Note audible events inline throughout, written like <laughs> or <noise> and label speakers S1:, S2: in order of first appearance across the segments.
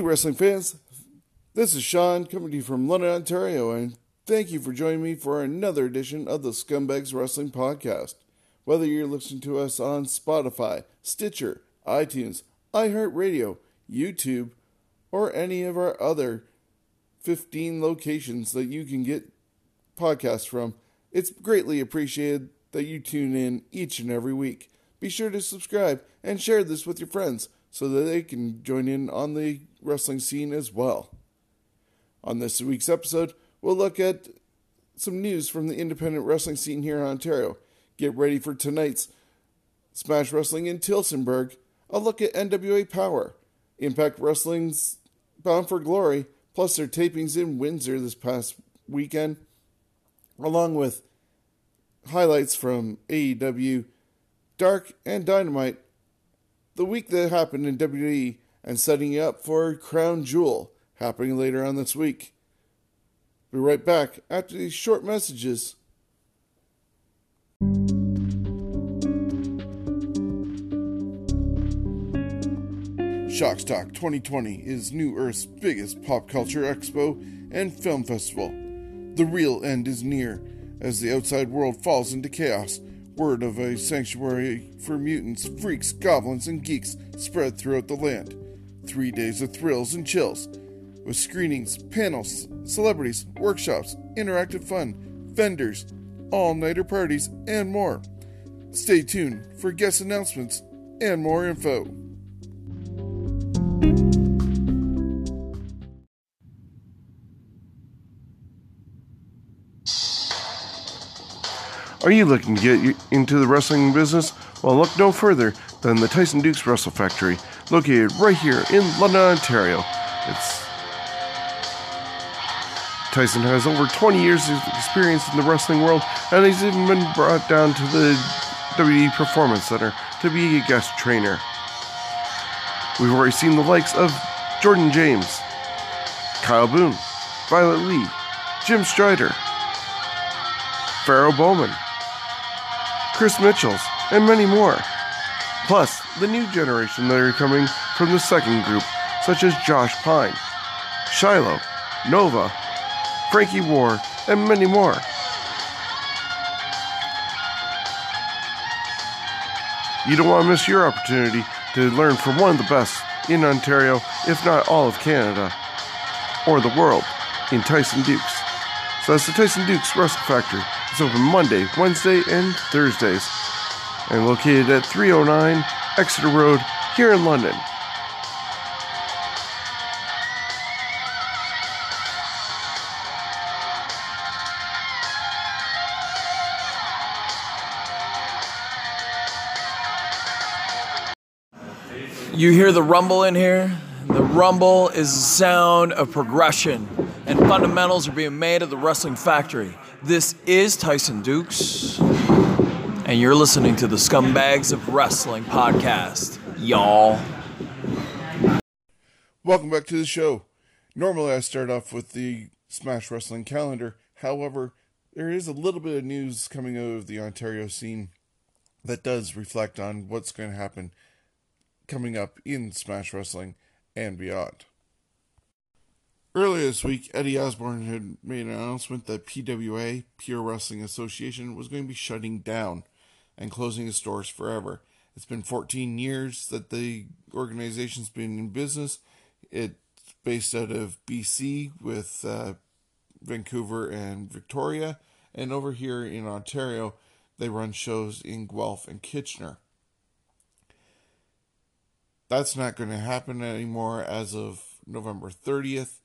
S1: Hey, wrestling fans. This is Sean coming to you from London, Ontario, and thank you for joining me for another edition of the Scumbags Wrestling Podcast. Whether you're listening to us on Spotify, Stitcher, iTunes, iHeartRadio, YouTube, or any of our other 15 locations that you can get podcasts from, it's greatly appreciated that you tune in each and every week. Be sure to subscribe and share this with your friends so that they can join in on the wrestling scene as well. On this week's episode, we'll look at some news from the independent wrestling scene here in Ontario. Get ready for tonight's Smash Wrestling in Tillsonburg, a look at NWA Powerrr, Impact Wrestling's Bound for Glory, plus their tapings in Windsor this past weekend, along with highlights from AEW, Dark, and Dynamite, the week that happened in WWE, and setting up for Crown Jewel happening later on this week. Be right back after these short messages. Shockstock 2020 is New Earth's biggest pop culture expo and film festival. The real end is near as the outside world falls into chaos. Word of a sanctuary for mutants, freaks, goblins, and geeks spread throughout the land. Three days of thrills and chills with screenings, panels, celebrities, workshops, interactive fun, vendors, all nighter parties, and more. Stay tuned for guest announcements and more info. Are you looking to get into the wrestling business? Well, look no further than the Tyson Dukes Wrestle Factory, located right here in London, Ontario. It's Tyson has over 20 years of experience in the wrestling world, and he's even been brought down to the WWE Performance Center to be a guest trainer. We've already seen the likes of Jordan James, Kyle Boone, Violet Lee, Jim Strider, Pharaoh Bowman, Chris Mitchells, and many more. Plus, the new generation that are coming from the second group, such as Josh Pine, Shiloh, Nova, Frankie War, and many more. You don't want to miss your opportunity to learn from one of the best in Ontario, if not all of Canada, or the world, in Tyson Dukes. So that's the Tyson Dukes Wrestle Factory. It's open Monday, Wednesday, and Thursdays, and located at 309 Exeter Road here in London.
S2: You hear the rumble in here? The rumble is the sound of progression, and fundamentals are being made at the Wrestling Factory. This is Tyson Dukes, and you're listening to the Scumbags of Wrestling podcast, y'all.
S1: Welcome back to the show. Normally, I start off with the Smash Wrestling calendar. However, there is a little bit of news coming out of the Ontario scene that does reflect on what's going to happen coming up in Smash Wrestling and beyond. Earlier this week, Eddie Osborne had made an announcement that PWA, Pure Wrestling Association, was going to be shutting down and closing its doors forever. It's been 14 years that the organization's been in business. It's based out of BC with uh, Vancouver and Victoria, and over here in Ontario, they run shows in Guelph and Kitchener. That's not going to happen anymore as of November 30th.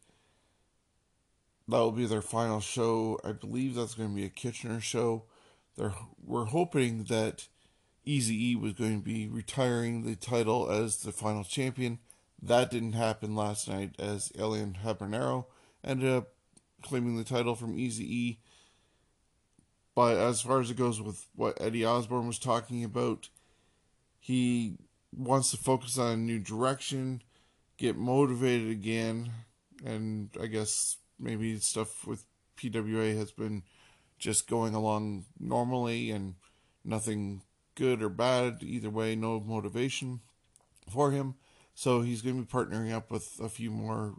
S1: That will be their final show. I believe that's going to be a Kitchener show. They're, we're hoping that Easy E was going to be retiring the title as the final champion. That didn't happen last night as Elian Habanero ended up claiming the title from Easy E. But as far as it goes with what Eddie Osborne was talking about, he wants to focus on a new direction, get motivated again, and I guess maybe stuff with PWA has been just going along normally and nothing good or bad. Either way, no motivation for him. So he's going to be partnering up with a few more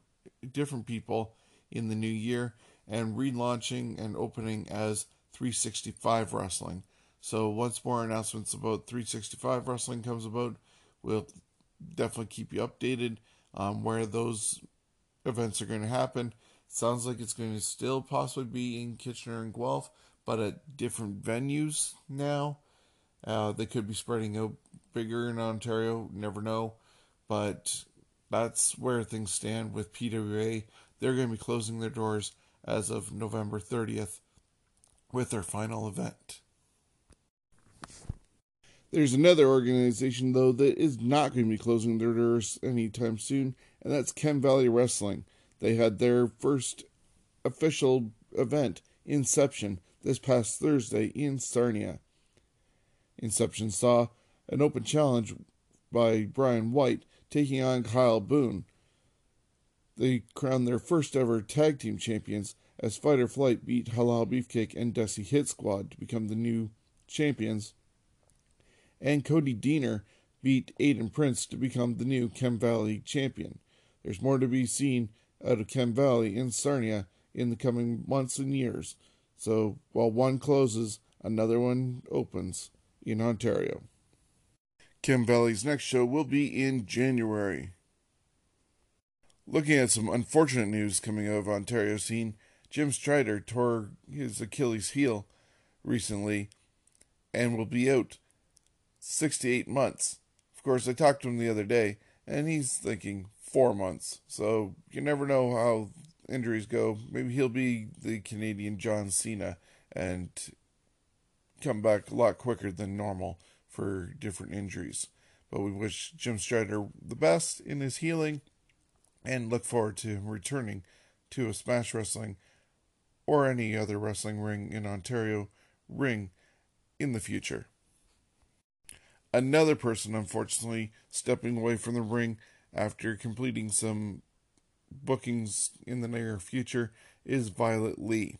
S1: different people in the new year and relaunching and opening as 365 Wrestling. So once more announcements about 365 Wrestling comes about, we'll definitely keep you updated on where those events are going to happen. Sounds like it's going to still possibly be in Kitchener and Guelph, but at different venues now. Uh, they could be spreading out bigger in Ontario, never know. But that's where things stand with PWA. They're going to be closing their doors as of November 30th with their final event. There's another organization, though, that is not going to be closing their doors anytime soon, and that's Chem Valley Wrestling. They had their first official event, Inception, this past Thursday in Sarnia. Inception saw an open challenge by Brian White taking on Kyle Boone. They crowned their first ever tag team champions as Fight or Flight beat Halal Beefcake and Desi Hit Squad to become the new champions. And Cody Deaner beat Aiden Prince to become the new Chem Valley champion. There's more to be seen out of Chem Valley in Sarnia in the coming months and years. So while one closes, another one opens in Ontario. Chem Valley's next show will be in January. Looking at some unfortunate news coming out of Ontario scene, Jim Strider tore his Achilles heel recently and will be out six to eight months. Of course, I talked to him the other day, and he's thinking four months. So you never know how injuries go. Maybe he'll be the Canadian John Cena and come back a lot quicker than normal for different injuries. But we wish Jim Strider the best in his healing and look forward to him returning to a Smash Wrestling or any other wrestling ring in Ontario ring in the future. Another person, unfortunately, stepping away from the ring after completing some bookings in the near future is Violet Lee.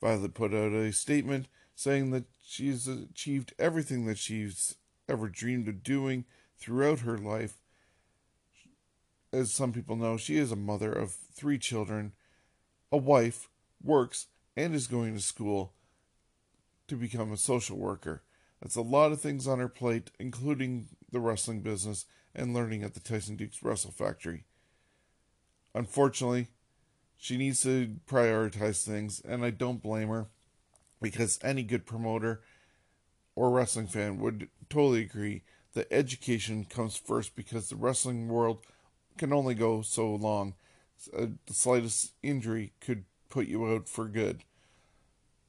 S1: Violet put out a statement saying that she's achieved everything that she's ever dreamed of doing throughout her life. As some people know, she is a mother of three children, a wife, works, and is going to school to become a social worker. That's a lot of things on her plate, including the wrestling business and learning at the Tyson Dukes Wrestle Factory. Unfortunately, she needs to prioritize things, and I don't blame her because any good promoter or wrestling fan would totally agree that education comes first because the wrestling world can only go so long. Uh, the slightest injury could put you out for good.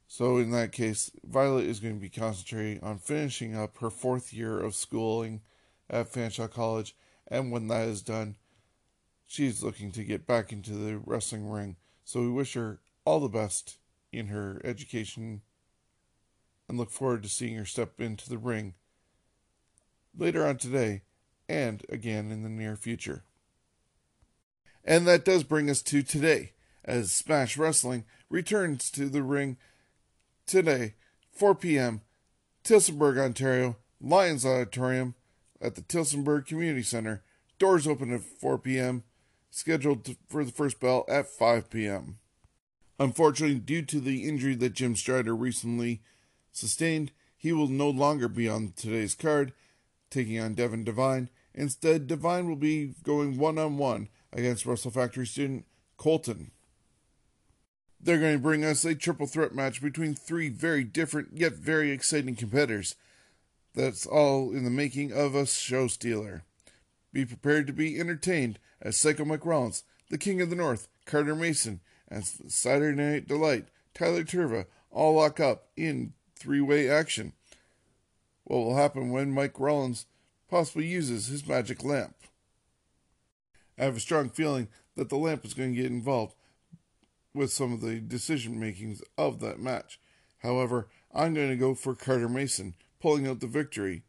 S1: So, in that case, Violet is going to be concentrating on finishing up her fourth year of schooling at Fanshawe College, and when that is done, she's looking to get back into the wrestling ring. So, we wish her all the best in her education and look forward to seeing her step into the ring later on today and again in the near future. And that does bring us to today, as Smash Wrestling returns to the ring today, 4 p.m., Tillsonburg, Ontario, Lions Auditorium. At the Tillsonburg Community Center. Doors open at 4 p.m., scheduled for the first bell at 5 p.m. Unfortunately, due to the injury that Jim Strider recently sustained, he will no longer be on today's card, taking on Devin Devine. Instead, Devine will be going one on one against Wrestle Factory student Colton. They're going to bring us a triple threat match between three very different yet very exciting competitors. That's all in the making of a show stealer. Be prepared to be entertained as Psycho Mike Rollins, the King of the North, Carter Mason, and Saturday Night Delight, Tyler Tirva, all lock up in three way action. What will happen when Mike Rollins possibly uses his magic lamp? I have a strong feeling that the lamp is going to get involved with some of the decision makings of that match. However, I'm going to go for Carter Mason pulling out the victory.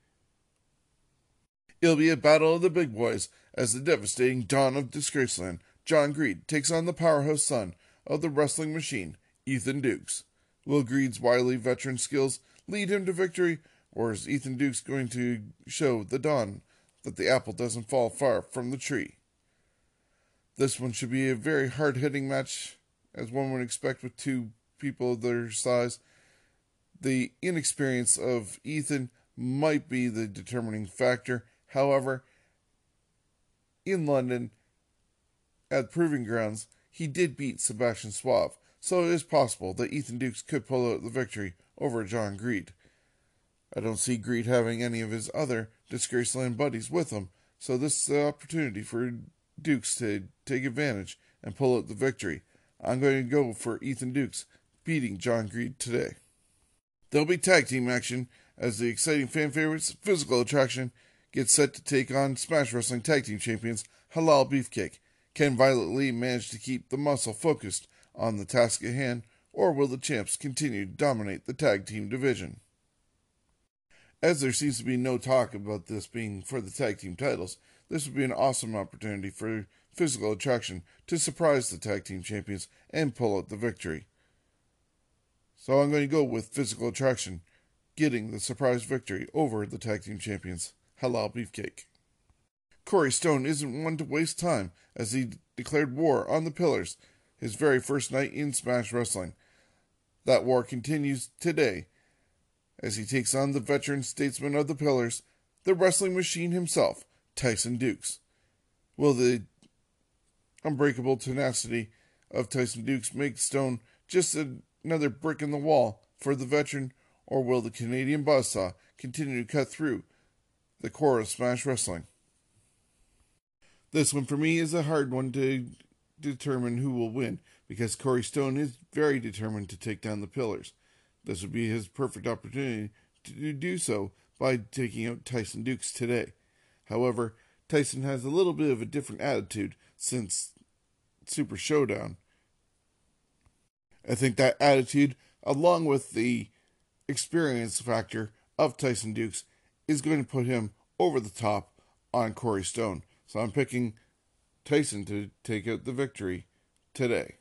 S1: It'll be a battle of the big boys as the devastating don of Disgraceland, John Greed, takes on the powerhouse son of the wrestling machine, Ethan Dukes. Will Greed's wily veteran skills lead him to victory, or is Ethan Dukes going to show the don that the apple doesn't fall far from the tree? This one should be a very hard hitting match, as one would expect with two people of their size. The inexperience of Ethan might be the determining factor. However, in London, at Proving Grounds, he did beat Sebastian Suave, so it is possible that Ethan Dukes could pull out the victory over John Greed. I don't see Greed having any of his other Disgraceland buddies with him, so this is the opportunity for Dukes to take advantage and pull out the victory. I'm going to go for Ethan Dukes beating John Greed today. There'll be tag team action as the exciting fan favorites Physical Attraction get set to take on Smash Wrestling Tag Team Champions Halal Beefcake. Can Violet Lee manage to keep the muscle focused on the task at hand, or will the champs continue to dominate the tag team division? As there seems to be no talk about this being for the tag team titles, this would be an awesome opportunity for Physical Attraction to surprise the tag team champions and pull out the victory. So I'm going to go with Physical Attraction getting the surprise victory over the tag team champions, Halal Beefcake. Corey Stone isn't one to waste time as he declared war on the Pillars his very first night in Smash Wrestling. That war continues today as he takes on the veteran statesman of the Pillars, the wrestling machine himself, Tyson Dukes. Will the unbreakable tenacity of Tyson Dukes make Stone just another brick in the wall for the veteran, or will the Canadian buzzsaw continue to cut through the core of Smash Wrestling? This one for me is a hard one to determine who will win because Corey Stone is very determined to take down the Pillars. This would be his perfect opportunity to do so by taking out Tyson Dukes today. However, Tyson has a little bit of a different attitude since Super Showdown. I think that attitude, along with the experience factor of Tyson Dukes, is going to put him over the top on Corey Stone. So I'm picking Tyson to take out the victory today.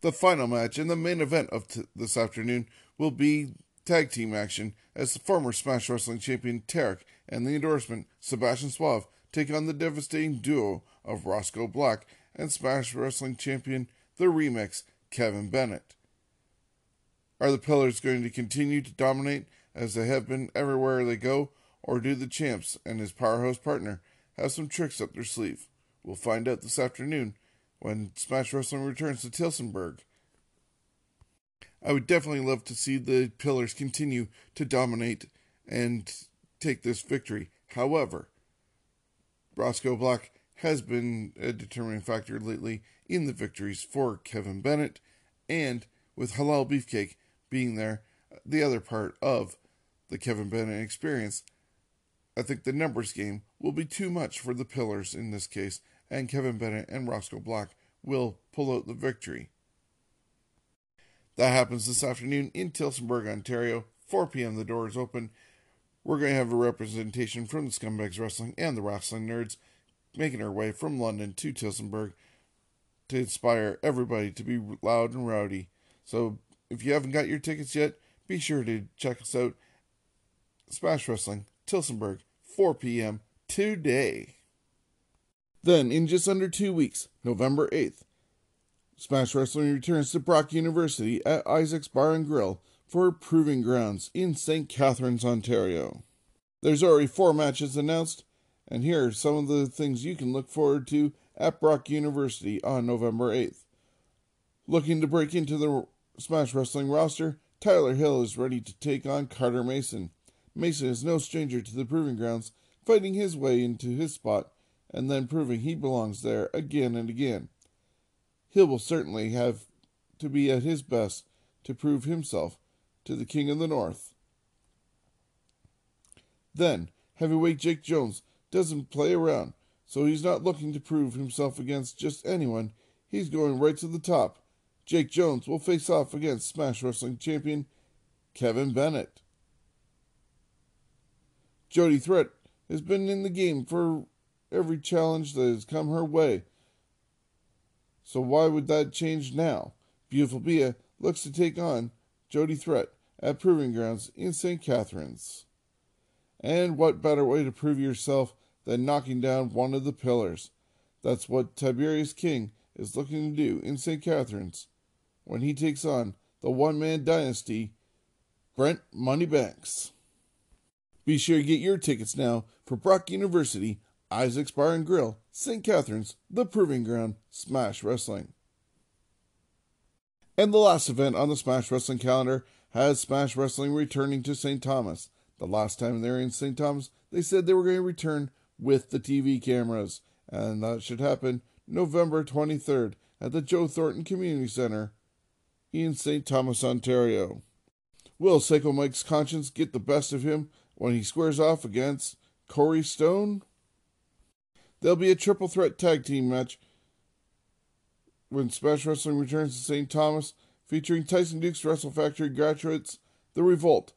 S1: The final match and the main event of t- this afternoon will be tag team action as the former Smash Wrestling champion Tarek and the endorsement Sebastian Suave take on the devastating duo of Roscoe Black and Smash Wrestling champion The Remix Kevin Bennett. Are the Pillars going to continue to dominate as they have been everywhere they go, or do the champs and his powerhouse partner have some tricks up their sleeve? We'll find out this afternoon when Smash Wrestling returns to Tillsonburg. I would definitely love to see the Pillars continue to dominate and take this victory. However, Roscoe Black has been a determining factor lately in the victories for Kevin Bennett, and with Halal Beefcake being there, the other part of the Kevin Bennett experience, I think the numbers game will be too much for the Pillars in this case, and Kevin Bennett and Roscoe Black will pull out the victory. That happens this afternoon in Tillsonburg, Ontario. 4 p.m. The door is open. We're going to have a representation from the Scumbags Wrestling and the Wrestling Nerds making our way from London to Tillsonburg to inspire everybody to be loud and rowdy. So if you haven't got your tickets yet, be sure to check us out. Smash Wrestling, Tillsonburg, 4 p.m. today. Then, in just under two weeks, November 8th, Smash Wrestling returns to Brock University at Isaac's Bar and Grill for Proving Grounds in St. Catharines, Ontario. There's already four matches announced, and here are some of the things you can look forward to at Brock University on November 8th. Looking to break into the Smash Wrestling roster, Tyler Hill is ready to take on Carter Mason. Mason is no stranger to the Proving Grounds, fighting his way into his spot and then proving he belongs there again and again. Hill will certainly have to be at his best to prove himself to the King of the North. Then, heavyweight Jake Jones doesn't play around, so he's not looking to prove himself against just anyone. He's going right to the top. Jake Jones will face off against Smash Wrestling champion Kevin Bennett. Jody Threat has been in the game for every challenge that has come her way. So why would that change now? Beautiful Bia looks to take on Jody Threat at Proving Grounds in St. Catharines. And what better way to prove yourself than knocking down one of the pillars? That's what Tiberius King is looking to do in St. Catharines when he takes on the one man dynasty, Brent Moneybanks. Be sure to get your tickets now for Brock University, Isaac's Bar and Grill, St. Catharines, The Proving Ground, Smash Wrestling. And the last event on the Smash Wrestling calendar has Smash Wrestling returning to St. Thomas. The last time they were in St. Thomas, they said they were going to return with the TV cameras, and that should happen November 23rd at the Joe Thornton Community Center in St. Thomas, Ontario. Will Psycho Mike's conscience get the best of him when he squares off against Corey Stone? There'll be a triple threat tag team match when Smash Wrestling returns to St. Thomas, featuring Tyson Duke's Wrestle Factory graduates, The Revolt,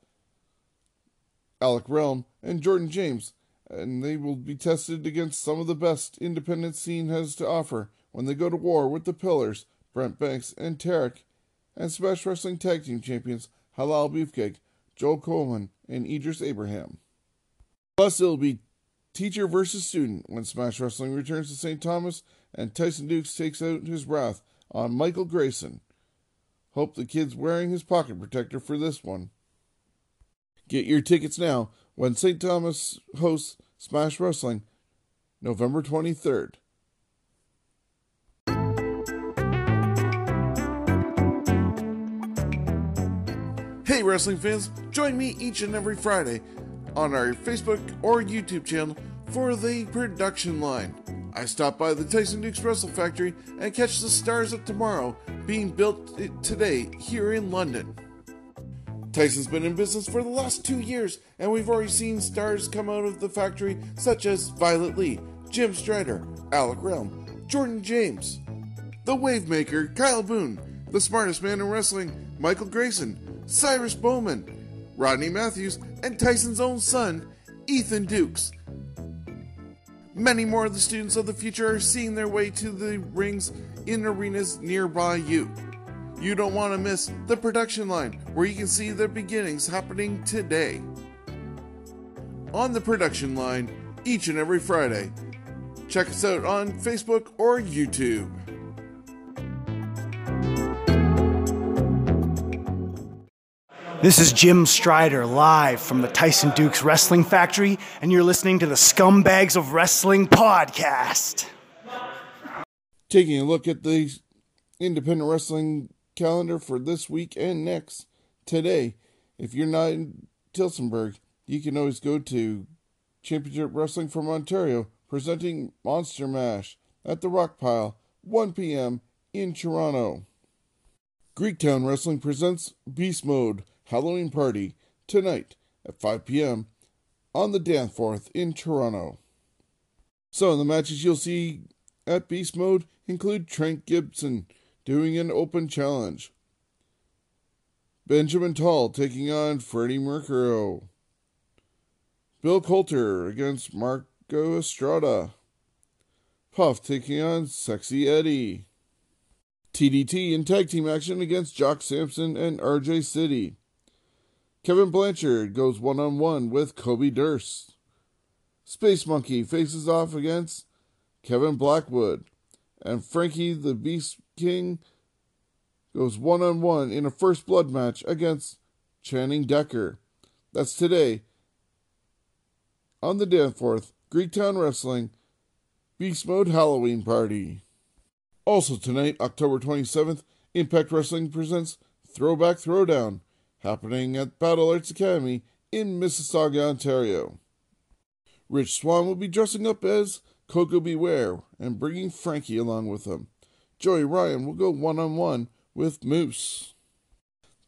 S1: Alec Realm, and Jordan James, and they will be tested against some of the best independent scene has to offer when they go to war with the Pillars, Brent Banks and Tarek, and Smash Wrestling Tag Team Champions Halal Beefcake, Joel Coleman, and Idris Abraham. Plus, it'll be teacher versus student when Smash Wrestling returns to St. Thomas and Tyson Dukes takes out his wrath on Michael Grayson. Hope the kid's wearing his pocket protector for this one. Get your tickets now when St. Thomas hosts Smash Wrestling November 23rd. Hey, wrestling fans, join me each and every Friday on our Facebook or YouTube channel for the production line. I stop by the Tyson Dukes Wrestle Factory and catch the stars of tomorrow being built today here in London. Tyson's been in business for the last two years, and we've already seen stars come out of the factory such as Violet Lee, Jim Strider, Alec Realm, Jordan James, the Wavemaker, Kyle Boone, the smartest man in wrestling, Michael Grayson, Cyrus Bowman, Rodney Matthews, and Tyson's own son, Ethan Dukes. Many more of the students of the future are seeing their way to the rings in arenas nearby you. You don't want to miss the production line where you can see the beginnings happening today. On the production line each and every Friday. Check us out on Facebook or YouTube.
S3: This is Jim Strider live from the Tyson Dukes Wrestling Factory, and you're listening to the Scumbags of Wrestling podcast.
S1: Taking a look at the independent wrestling calendar for this week and next. Today, if you're not in Tillsonburg, you can always go to Championship Wrestling from Ontario, presenting Monster Mash at the Rock Pile, 1 p.m. in Toronto. Greektown Wrestling presents Beast Mode Halloween Party tonight at 5 p.m. on the Danforth in Toronto. So, the matches you'll see at Beast Mode include Trent Gibson doing an open challenge, Benjamin Tall taking on Freddie Mercurio, Bill Coulter against Marco Estrada, Puff taking on Sexy Eddie. TDT in tag team action against Jock Sampson and RJ City. Kevin Blanchard goes one on one with Kobe Durst. Space Monkey faces off against Kevin Blackwood. And Frankie the Beast King goes one on one in a first blood match against Channing Decker. That's today on the Danforth Greektown Wrestling Beast Mode Halloween Party. Also tonight, October 27th, Impact Wrestling presents Throwback Throwdown, happening at Battle Arts Academy in Mississauga, Ontario. Rich Swann will be dressing up as Coco Beware and bringing Frankie along with him. Joey Ryan will go one on one with Moose.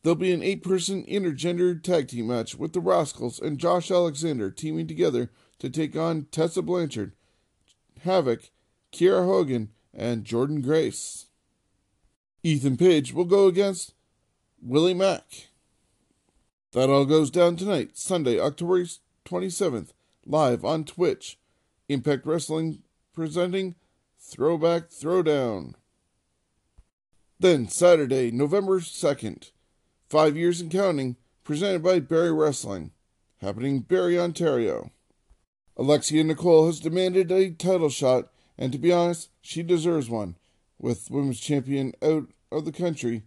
S1: There'll be an eight person intergender tag team match with the Rascals and Josh Alexander teaming together to take on Tessa Blanchard, Havoc, Kiera Hogan, and Jordynne Grace. Ethan Page will go against Willie Mack. That all goes down tonight, Sunday, October 27th, live on Twitch. Impact Wrestling presenting Throwback Throwdown. Then Saturday, November 2nd, Five Years and Counting, presented by Barrie Wrestling, happening in Barrie, Ontario. Alexia Nicole has demanded a title shot, and to be honest, she deserves one. With women's champion out of the country,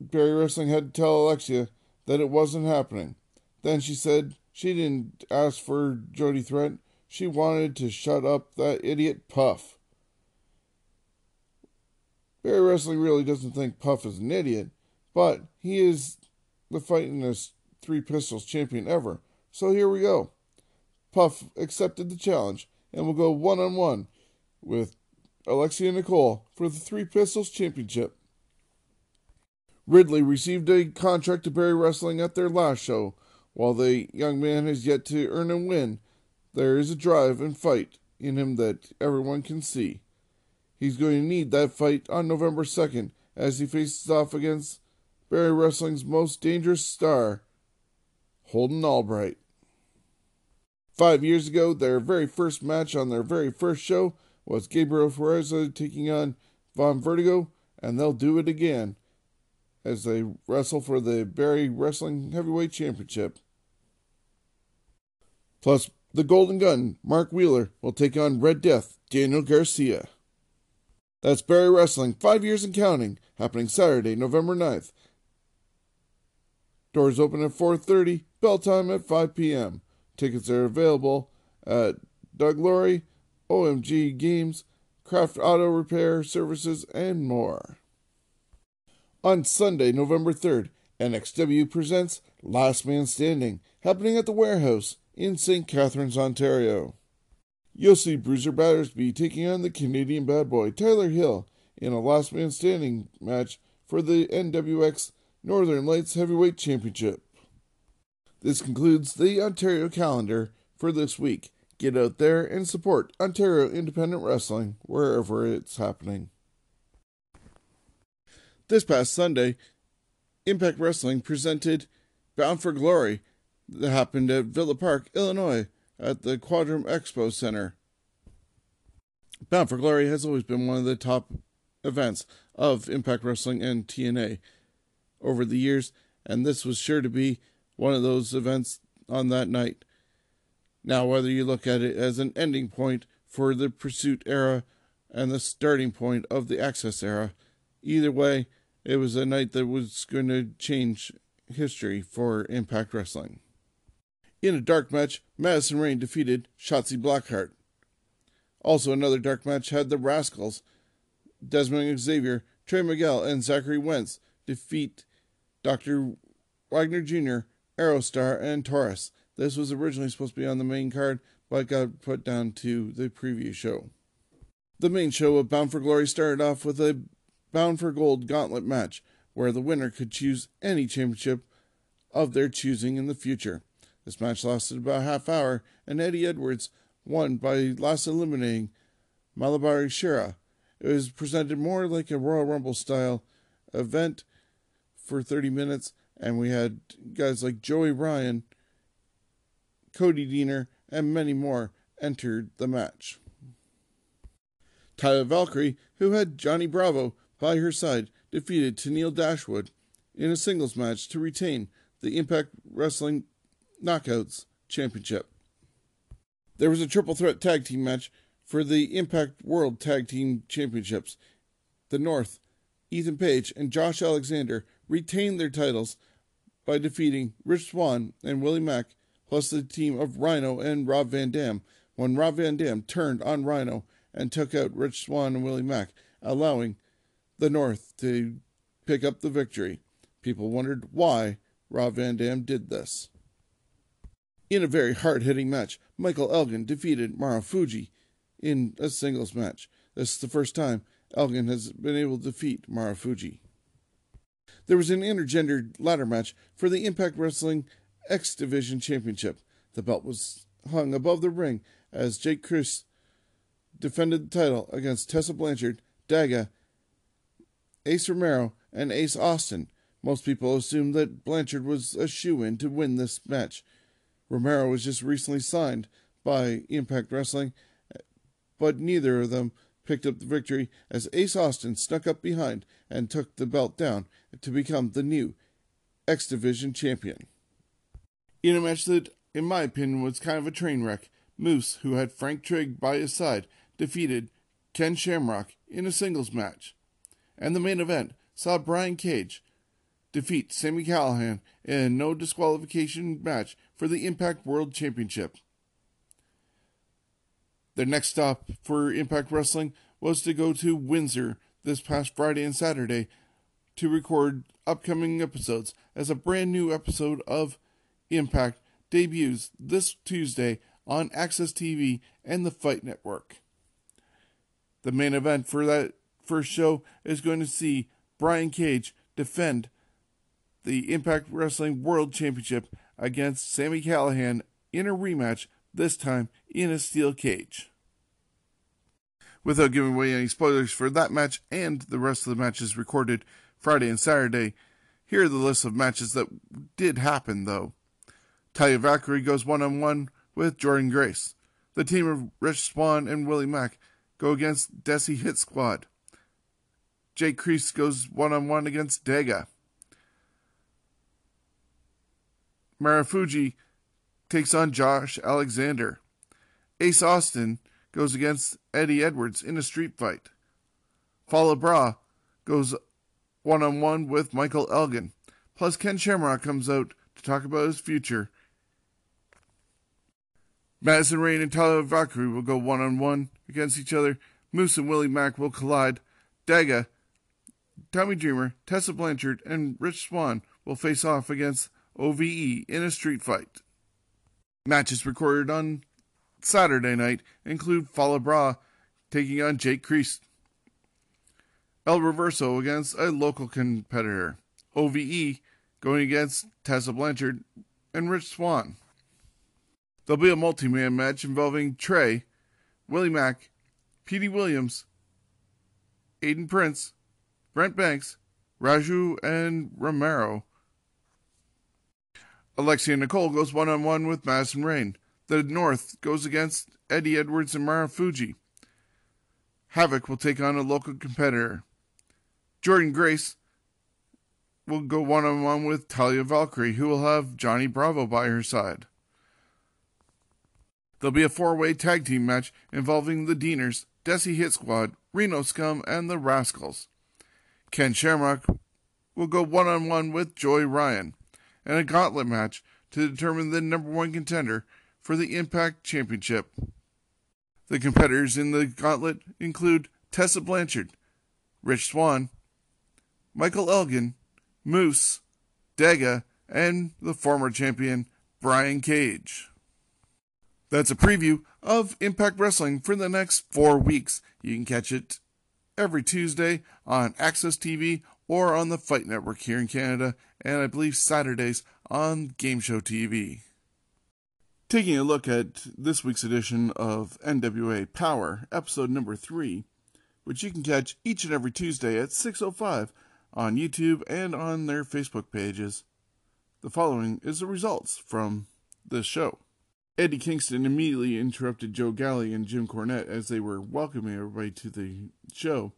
S1: Barrie Wrestling had to tell Alexia that it wasn't happening. Then she said she didn't ask for Jody Threat. She wanted to shut up that idiot Puff. Barrie Wrestling really doesn't think Puff is an idiot, but he is the fightingest Three Pistols champion ever. So here we go. Puff accepted the challenge and will go one on one with Alexia Nicole for the Three Pistols Championship. Ridley received a contract to Barrie Wrestling at their last show. While the young man has yet to earn a win, there is a drive and fight in him that everyone can see. He's going to need that fight on November 2nd as he faces off against Barrie Wrestling's most dangerous star, Holden Albright. Five years ago, their very first match on their very first show was Gabriel Ferreza taking on Von Vertigo, and they'll do it again as they wrestle for the Barrie Wrestling Heavyweight Championship. Plus, the Golden Gun, Mark Wheeler, will take on Red Death, Daniel Garcia. That's Barrie Wrestling, five years and counting, happening Saturday, November 9th. Doors open at 4.30, bell time at 5 p.m. Tickets are available at Doug Laurie, OMG Games, Craft Auto Repair Services, and more. On Sunday, November 3rd, NXW presents Last Man Standing, happening at the warehouse in St. Catharines, Ontario. You'll see Bruiser Battersby taking on the Canadian bad boy Tyler Hill in a last man standing match for the NWX Northern Lights Heavyweight Championship. This concludes the Ontario calendar for this week. Get out there and support Ontario Independent Wrestling wherever it's happening. This past Sunday, Impact Wrestling presented Bound for Glory that happened at Villa Park, Illinois, at the Quadrum Expo Center. Bound for Glory has always been one of the top events of Impact Wrestling and TNA over the years, and this was sure to be one of those events on that night. Now, whether you look at it as an ending point for the Pursuit era and the starting point of the Access era, either way, it was a night that was going to change history for Impact Wrestling. In a dark match, Madison Rayne defeated Shotzi Blackheart. Also, another dark match had the Rascals, Desmond Xavier, Trey Miguel, and Zachary Wentz defeat Dr. Wagner Jr., Aerostar, and Taurus. This was originally supposed to be on the main card, but got put down to the previous show. The main show of Bound for Glory started off with a Bound for Gold gauntlet match, where the winner could choose any championship of their choosing in the future. This match lasted about a half hour, and Eddie Edwards won by last eliminating Mahabali Shera. It was presented more like a Royal Rumble style event for 30 minutes, and we had guys like Joey Ryan, Cody Deaner, and many more entered the match. Tyler Valkyrie, who had Johnny Bravo by her side, defeated Tennille Dashwood in a singles match to retain the Impact Wrestling Knockouts Championship. There was a triple threat tag team match for the Impact World Tag Team Championships. The North, Ethan Page, and Josh Alexander retained their titles by defeating Rich Swann and Willie Mack, plus the team of Rhino and Rob Van Dam, when Rob Van Dam turned on Rhino and took out Rich Swann and Willie Mack, allowing the North to pick up the victory. People wondered why Rob Van Dam did this. In a very hard hitting match, Michael Elgin defeated Marufuji in a singles match. This is the first time Elgin has been able to defeat Marufuji. There was an intergender ladder match for the Impact Wrestling X Division Championship. The belt was hung above the ring as Jake Cruz defended the title against Tessa Blanchard, Daga, Ace Romero, and Ace Austin. Most people assumed that Blanchard was a shoe in to win this match. Romero was just recently signed by Impact Wrestling, but neither of them picked up the victory as Ace Austin snuck up behind and took the belt down to become the new X Division champion. In a match that, in my opinion, was kind of a train wreck, Moose, who had Frank Trigg by his side, defeated Ken Shamrock in a singles match. And the main event saw Brian Cage defeat Sami Callihan in a no disqualification match for the Impact World Championship. Their next stop for Impact Wrestling was to go to Windsor this past Friday and Saturday to record upcoming episodes as a brand new episode of Impact debuts this Tuesday on AXS TV and the Fight Network. The main event for that first show is going to see Brian Cage defend the Impact Wrestling World Championship against Sami Callihan in a rematch, this time in a steel cage. Without giving away any spoilers for that match and the rest of the matches recorded Friday and Saturday, here are the list of matches that did happen, though. Talia Valkyrie goes one on one with Jordynne Grace. The team of Rich Swann and Willie Mack go against Desi Hit Squad. Jake Crist goes one on one against Daga. Marufuji takes on Josh Alexander. Ace Austin goes against Eddie Edwards in a street fight. Fallah Bahh goes one on one with Michael Elgin. Plus, Ken Shamrock comes out to talk about his future. Madison Rayne and Tyler Valkyrie will go one on one against each other. Moose and Willie Mack will collide. Daga, Tommy Dreamer, Tessa Blanchard, and Rich Swann will face off against OVE in a street fight. Matches recorded on Saturday night include Fallah Bahh taking on Jake Crist. El Reverso against a local competitor. OVE going against Tessa Blanchard and Rich Swann. There'll be a multi man match involving Trey, Willie Mack, Petey Williams, Aiden Prince, Brent Banks, Raju, and Romero. Alexia Nicole goes one on one with Madison Rayne. The North goes against Eddie Edwards and Marufuji. Havoc will take on a local competitor. Jordynne Grace will go one on one with Talia Valkyrie, who will have Johnny Bravo by her side. There'll be a four way tag team match involving the Deaners, Desi Hit Squad, Reno Scum, and the Rascals. Ken Shamrock will go one on one with Joy Ryan, and a gauntlet match to determine the number one contender for the Impact Championship. The competitors in the gauntlet include Tessa Blanchard, Rich Swann, Michael Elgin, Moose, Daga, and the former champion Brian Cage. That's a preview of Impact Wrestling for the next four weeks. You can catch it every Tuesday on AXS TV or on the Fight Network here in Canada, and I believe Saturdays on Game Show TV. Taking a look at this week's edition of NWA Powerrr, episode number 3, which you can catch each and every Tuesday at 6:05 on YouTube and on their Facebook pages. The following is the results from this show. Eddie Kingston immediately interrupted Joe Galli and Jim Cornette as they were welcoming everybody to the show.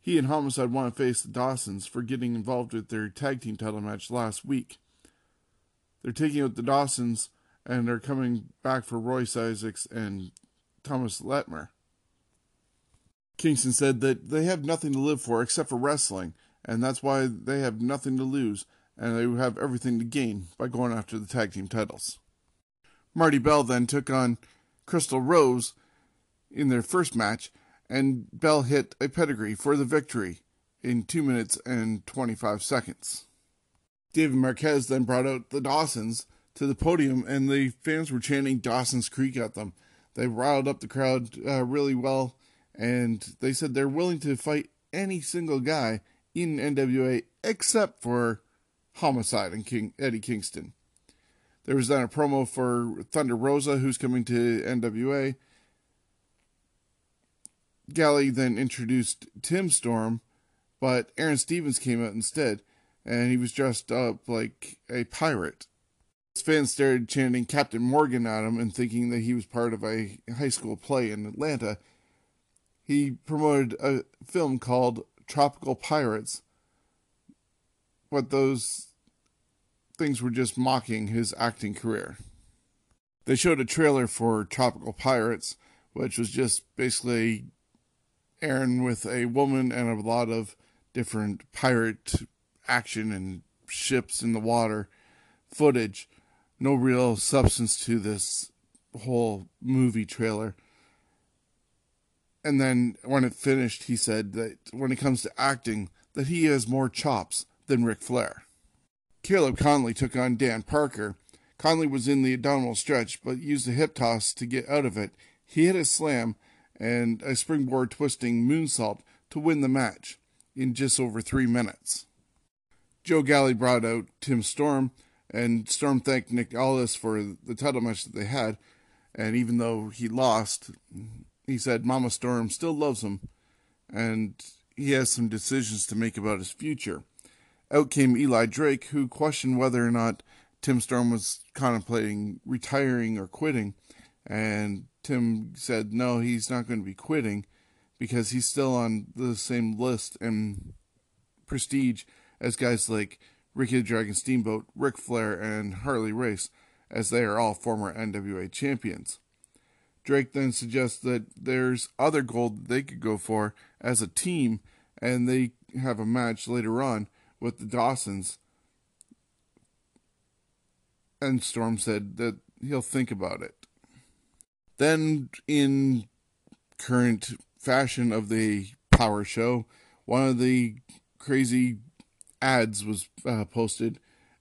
S1: He and Homicide want to face the Dawsons for getting involved with their tag team title match last week. They're taking out the Dawsons and they're coming back for Royce Isaacs and Thomas Latimer. Kingston said that they have nothing to live for except for wrestling, and that's why they have nothing to lose, and they have everything to gain by going after the tag team titles. Marti Belle then took on Crystal Rose in their first match, and Bell hit a pedigree for the victory in 2 minutes and 25 seconds. David Marquez then brought out the Dawsons to the podium, and the fans were chanting Dawson's Creek at them. They riled up the crowd uh, really well, and they said they're willing to fight any single guy in NWA except for Homicide and King Eddie Kingston. There was then a promo for Thunder Rosa, who's coming to NWA. Galli then introduced Tim Storm, but Aaron Stevens came out instead, and he was dressed up like a pirate. His fans started chanting Captain Morgan at him and thinking that he was part of a high school play in Atlanta. He promoted a film called Tropical Pirates, but those things were just mocking his acting career. They showed a trailer for Tropical Pirates, which was just basically Aaron with a woman and a lot of different pirate action and ships in the water footage. No real substance to this whole movie trailer. And then when it finished, he said that when it comes to acting, that he has more chops than Ric Flair. Caleb Konley took on Dan Parker. Conley was in the abdominal stretch, but used a hip toss to get out of it. He hit a slam and a springboard twisting moonsault to win the match in just over three minutes. Joe Galli brought out Tim Storm, and Storm thanked Nick Aldis for the title match that they had. And even though he lost, he said Mama Storm still loves him, and he has some decisions to make about his future. Out came Eli Drake, who questioned whether or not Tim Storm was contemplating retiring or quitting, and Tim said no, he's not going to be quitting because he's still on the same list and prestige as guys like Ricky the Dragon Steamboat, Ric Flair, and Harley Race, as they are all former NWA champions. Drake then suggests that there's other gold they could go for as a team, and they have a match later on with the Dawsons. And Storm said that he'll think about it. Then, in current fashion of the Powerrr Show, one of the crazy ads was uh, posted,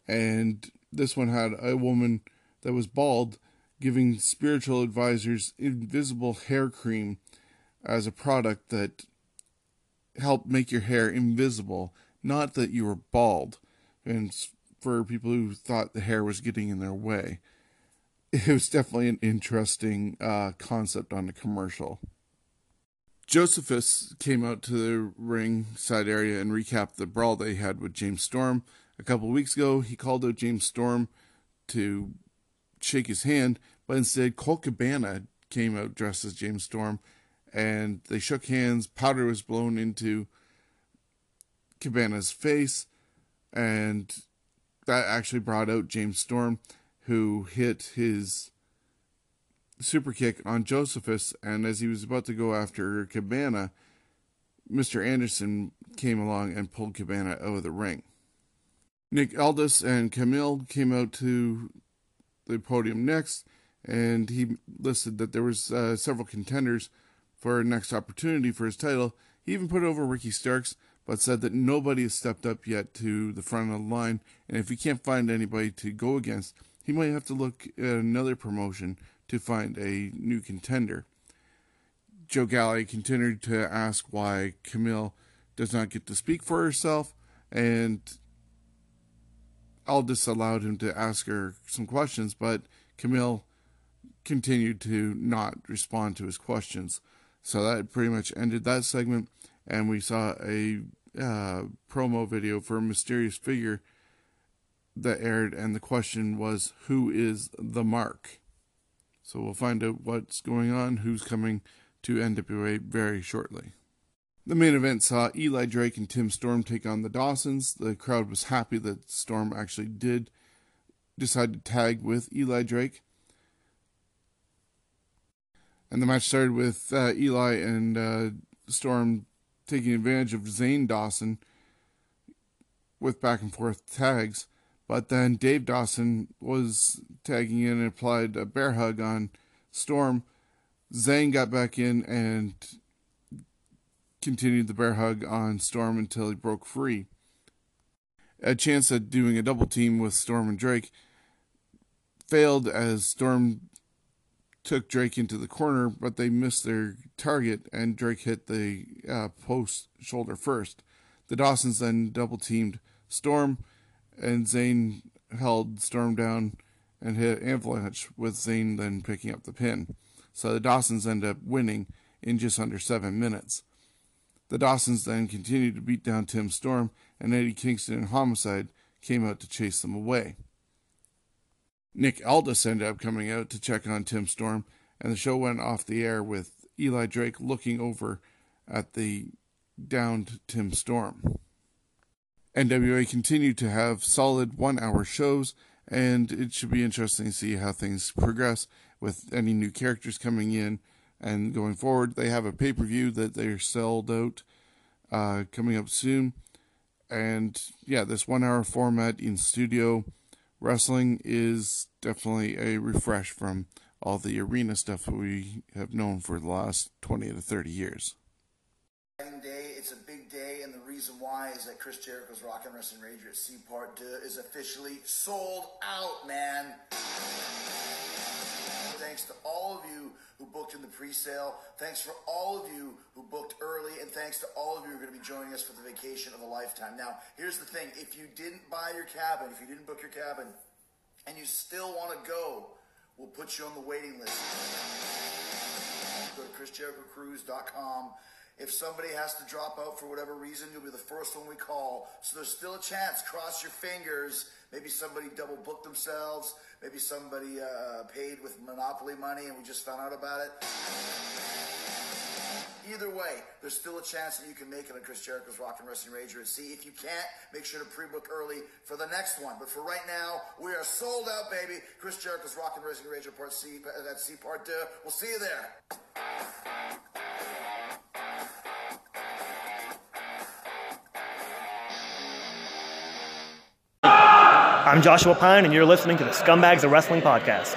S1: and this one had a woman that was bald giving spiritual advisors invisible hair cream as a product that helped make your hair invisible, not that you were bald. And for people who thought the hair was getting in their way, <laughs> it was definitely an interesting uh, concept on the commercial. Josephus came out to the ring side area and recapped the brawl they had with James Storm a couple weeks ago. He called out James Storm to shake his hand, but instead Colt Cabana came out dressed as James Storm, and they shook hands. Powder was blown into Cabana's face, and that actually brought out James Storm, who hit his super kick on Josephus, and as he was about to go after Cabana, Mr. Anderson came along and pulled Cabana out of the ring. Nick Aldis and Camille came out to the podium next, and he listed that there was uh, several contenders for next opportunity for his title. He even put over Ricky Starks, but said that nobody has stepped up yet to the front of the line, and if he can't find anybody to go against, he might have to look at another promotion to find a new contender. Joe Galli continued to ask why Camille does not get to speak for herself, and Aldis allowed him to ask her some questions, but Camille continued to not respond to his questions. So that pretty much ended that segment, and we saw a uh, promo video for a mysterious figure that aired, and the question was, Who is the Mark? So we'll find out what's going on, who's coming to NWA very shortly. The main event saw Eli Drake and Tim Storm take on the Dawsons. The crowd was happy that Storm actually did decide to tag with Eli Drake. And the match started with uh, Eli and uh, Storm taking advantage of Zane Dawson with back and forth tags. But then Dave Dawson was tagging in and applied a bear hug on Storm. Zane got back in and continued the bear hug on Storm until he broke free. A chance at doing a double team with Storm and Drake failed as Storm took Drake into the corner, but they missed their target and Drake hit the uh, post shoulder first. The Dawsons then double teamed Storm, and Zane held Storm down and hit Avalanche, with Zane then picking up the pin. So the Dawsons end up winning in just under seven minutes. The Dawsons then continued to beat down Tim Storm, and Eddie Kingston and Homicide came out to chase them away. Nick Aldis ended up coming out to check on Tim Storm, and the show went off the air with Eli Drake looking over at the downed Tim Storm. NWA continued to have solid one hour shows, and it should be interesting to see how things progress with any new characters coming in and going forward. They have a pay per view that they're sold out uh, coming up soon. And yeah, this one hour format in studio wrestling is definitely a refresh from all the arena stuff we have known for the last 20 to 30 years.
S4: Reason why is that Chris Jericho's Rock and Wrestling Rager at Sea Part 2 is officially sold out, man. Thanks to all of you who booked in the pre-sale. Thanks for all of you who booked early, and thanks to all of you who are going to be joining us for the vacation of a lifetime. Now, here's the thing: if you didn't buy your cabin, if you didn't book your cabin, and you still want to go, we'll put you on the waiting list. Go to ChrisJerichoCruise.com. If somebody has to drop out for whatever reason, you'll be the first one we call. So there's still a chance. Cross your fingers. Maybe somebody double booked themselves. Maybe somebody uh, paid with Monopoly money and we just found out about it. Either way, there's still a chance that you can make it on Chris Jericho's Rock and Wrestling Rager at Sea. If you can't, make sure to pre-book early for the next one. But for right now, we are sold out, baby. Chris Jericho's Rock and Wrestling Rager Part C, at Sea Part 2. We'll see you there.
S3: I'm Joshua Pine, and you're listening to the Scumbags of Wrestling podcast.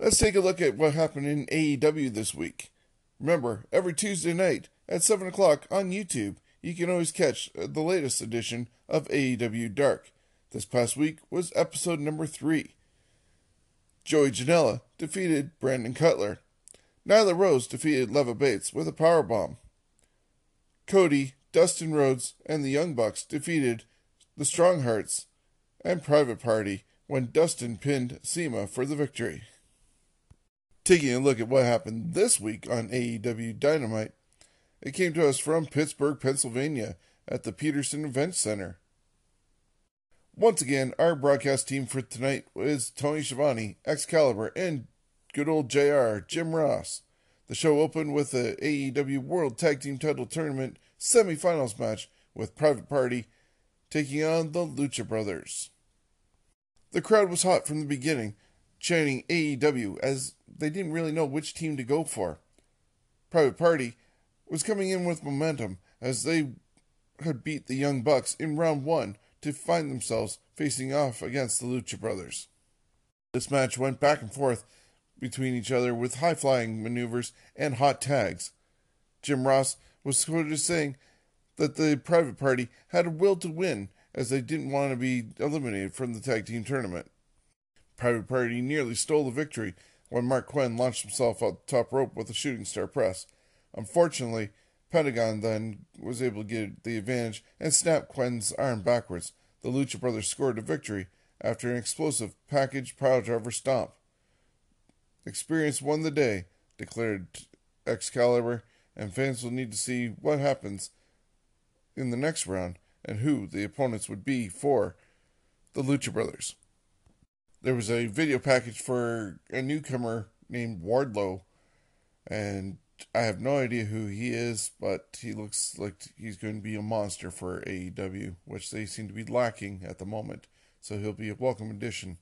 S1: Let's take a look at what happened in AEW this week. Remember, every Tuesday night at 7 o'clock on YouTube, you can always catch the latest edition of AEW Dark. This past week was episode number 3. Joey Janela defeated Brandon Cutler. Nyla Rose defeated Leva Bates with a powerbomb. Cody, Dustin Rhodes, and the Young Bucks defeated the Stronghearts and Private Party when Dustin pinned CIMA for the victory. Taking a look at what happened this week on AEW Dynamite, it came to us from Pittsburgh, Pennsylvania at the Petersen Event Center. Once again, our broadcast team for tonight is Tony Schiavone, Excalibur, and good old JR, Jim Ross. The show opened with the AEW World Tag Team Title Tournament semifinals match with Private Party taking on the Lucha Brothers. The crowd was hot from the beginning, chanting AEW as they didn't really know which team to go for. Private Party was coming in with momentum as they had beat the Young Bucks in round one to find themselves facing off against the Lucha Brothers. This match went back and forth between each other with high flying maneuvers and hot tags. Jim Ross was quoted as saying that the private party had a will to win as they didn't want to be eliminated from the tag team tournament. Private Party nearly stole the victory when Marq Quen launched himself out the top rope with a shooting star press. Unfortunately, Pentagon then was able to get the advantage and snap Quen's arm backwards. The Lucha Brothers scored a victory after an explosive package piledriver stomp. Experience won the day, declared Excalibur, and fans will need to see what happens in the next round and who the opponents would be for the Lucha Brothers. There was a video package for a newcomer named Wardlow, and I have no idea who he is, but he looks like he's going to be a monster for AEW, which they seem to be lacking at the moment. So he'll be a welcome addition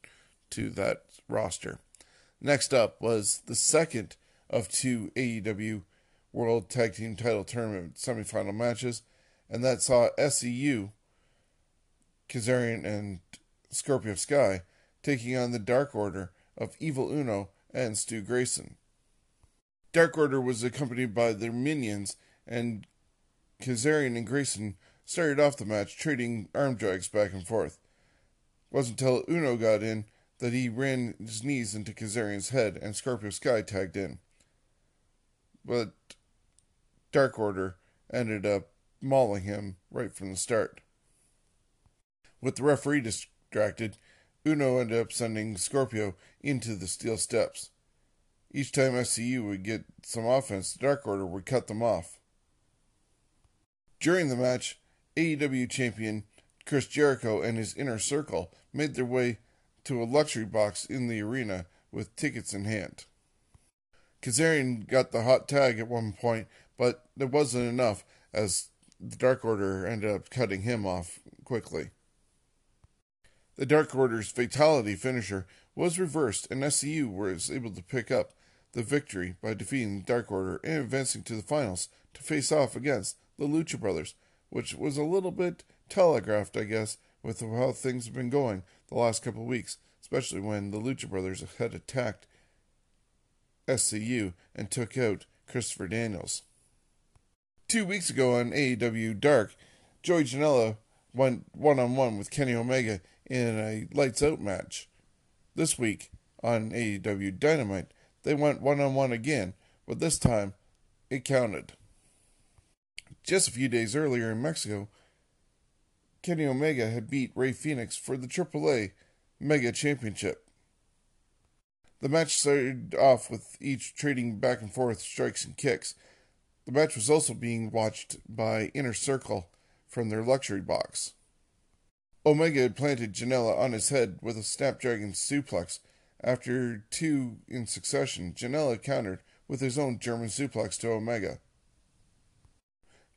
S1: to that roster. Next up was the second of two AEW World Tag Team Title Tournament semifinal matches, and that saw SCU, Kazarian, and Scorpio Sky taking on the Dark Order of Evil Uno and Stu Grayson. Dark Order was accompanied by their minions, and Kazarian and Grayson started off the match trading arm drags back and forth. It wasn't until Uno got in that he ran his knees into Kazarian's head and Scorpio Sky tagged in. But Dark Order ended up mauling him right from the start. With the referee distracted, Uno ended up sending Scorpio into the steel steps. Each time SCU would get some offense, the Dark Order would cut them off. During the match, AEW champion Chris Jericho and his inner circle made their way to a luxury box in the arena with tickets in hand. Kazarian got the hot tag at one point, but it wasn't enough as the Dark Order ended up cutting him off quickly. The Dark Order's fatality finisher was reversed, and SCU was able to pick up the victory by defeating the Dark Order and advancing to the finals to face off against the Lucha Brothers, which was a little bit telegraphed, I guess, with how things have been going the last couple of weeks, especially when the Lucha Brothers had attacked SCU and took out Christopher Daniels. Two weeks ago on AEW Dark, Joey Janela went one on one with Kenny Omega in a lights out match. This week on AEW Dynamite, they went one on one again, but this time it counted. Just a few days earlier in Mexico, Kenny Omega had beat Rey Fenix for the AAA Mega Championship. The match started off with each trading back and forth strikes and kicks. The match was also being watched by Inner Circle from their luxury box. Omega had planted Janela on his head with a Snapdragon suplex. After two in succession, Janela countered with his own German suplex to Omega.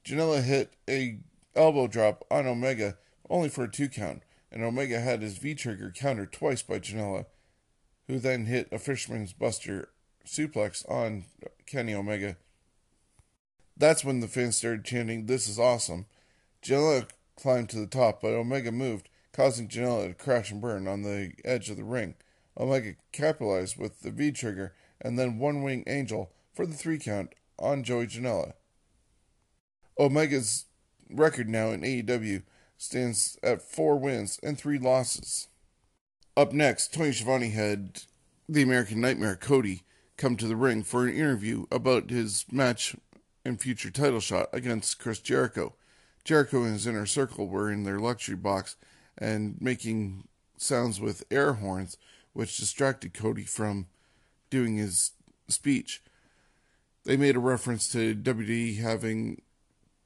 S1: Janela hit a elbow drop on Omega only for a two count, and Omega had his V trigger countered twice by Janela, who then hit a Fisherman's Buster suplex on Kenny Omega. That's when the fans started chanting, This is awesome. Janela climbed to the top, but Omega moved, causing Janela to crash and burn on the edge of the ring. Omega capitalized with the V trigger and then one wing angel for the three count on Joey Janela. Omega's record now in AEW stands at four wins and three losses. Up next, Tony Schiavone had the American Nightmare Cody come to the ring for an interview about his match and future title shot against Chris Jericho. Jericho and his inner circle were in their luxury box and making sounds with air horns, which distracted Cody from doing his speech. They made a reference to WWE having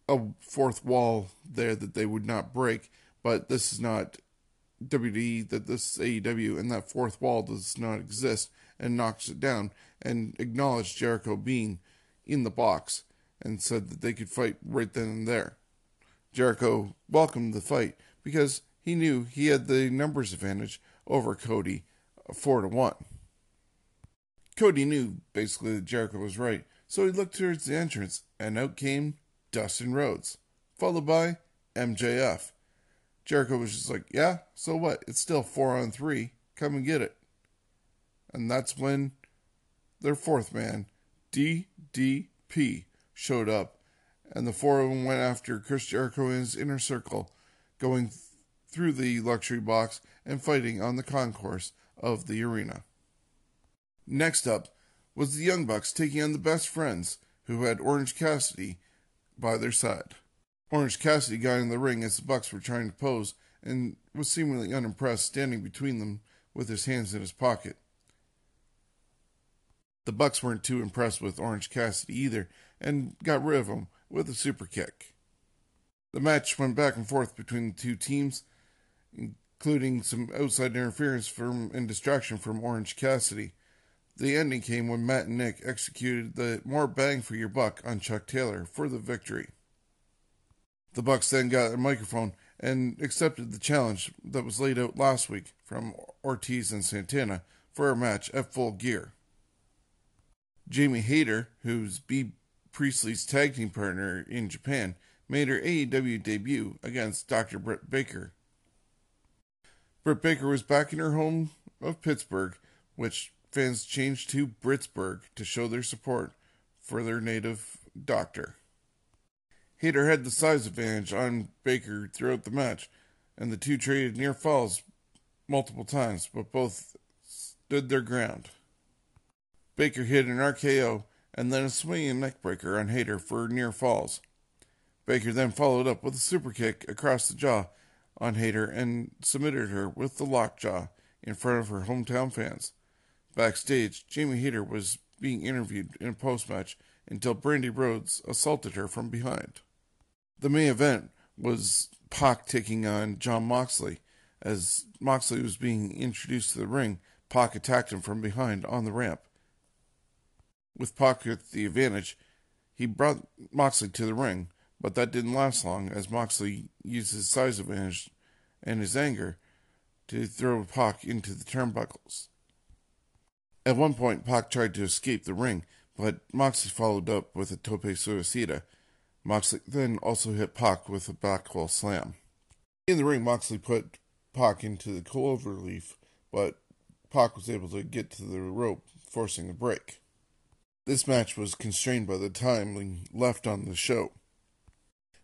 S1: a fourth wall there that they would not break, but this is not WWE, that this is AEW, and that fourth wall does not exist, and knocks it down and acknowledged Jericho being in the box and said that they could fight right then and there. Jericho welcomed the fight because he knew he had the numbers advantage over Cody, four to one. Cody knew basically that Jericho was right, so he looked towards the entrance, and out came Dustin Rhodes, followed by MJF. Jericho was just like, Yeah, so what? It's still four on three. Come and get it. And that's when their fourth man, DDP, showed up, and the four of them went after Chris Jericho in his inner circle, going th- through the luxury box and fighting on the concourse of the arena. Next up was the Young Bucks taking on the best friends, who had Orange Cassidy by their side. Orange Cassidy got in the ring as the Bucks were trying to pose and was seemingly unimpressed, standing between them with his hands in his pocket. The Bucks weren't too impressed with Orange Cassidy either and got rid of him with a super kick. The match went back and forth between the two teams, including some outside interference from and distraction from Orange Cassidy. The ending came when Matt and Nick executed the more bang for your buck on Chuck Taylor for the victory. The Bucks then got a microphone and accepted the challenge that was laid out last week from Ortiz and Santana for a match at Full Gear. Jamie Hayter, who's Bea Priestley's tag team partner in Japan, made her AEW debut against Dr. Britt Baker. Britt Baker was back in her home of Pittsburgh, which fans changed to Britsburg to show their support for their native doctor. Hayter had the size advantage on Baker throughout the match, and the two traded near falls multiple times, but both stood their ground. Baker hit an RKO and then a swinging neckbreaker on Hayter for near falls. Baker then followed up with a super kick across the jaw on Hayter and submitted her with the lockjaw in front of her hometown fans. Backstage, Jamie Hayter was being interviewed in a post match until Brandi Rhodes assaulted her from behind. The main event was Pac taking on Jon Moxley. As Moxley was being introduced to the ring, Pac attacked him from behind on the ramp. With with the advantage, he brought Moxley to the ring, but that didn't last long as Moxley used his size advantage and his anger to throw Pac into the turnbuckles. At one point, Pac tried to escape the ring, but Moxley followed up with a tope suicida. Moxley then also hit Pac with a backwell slam. In the ring, Moxley put Pac into the clover leaf, but Pac was able to get to the rope, forcing a break. This match was constrained by the time left on the show.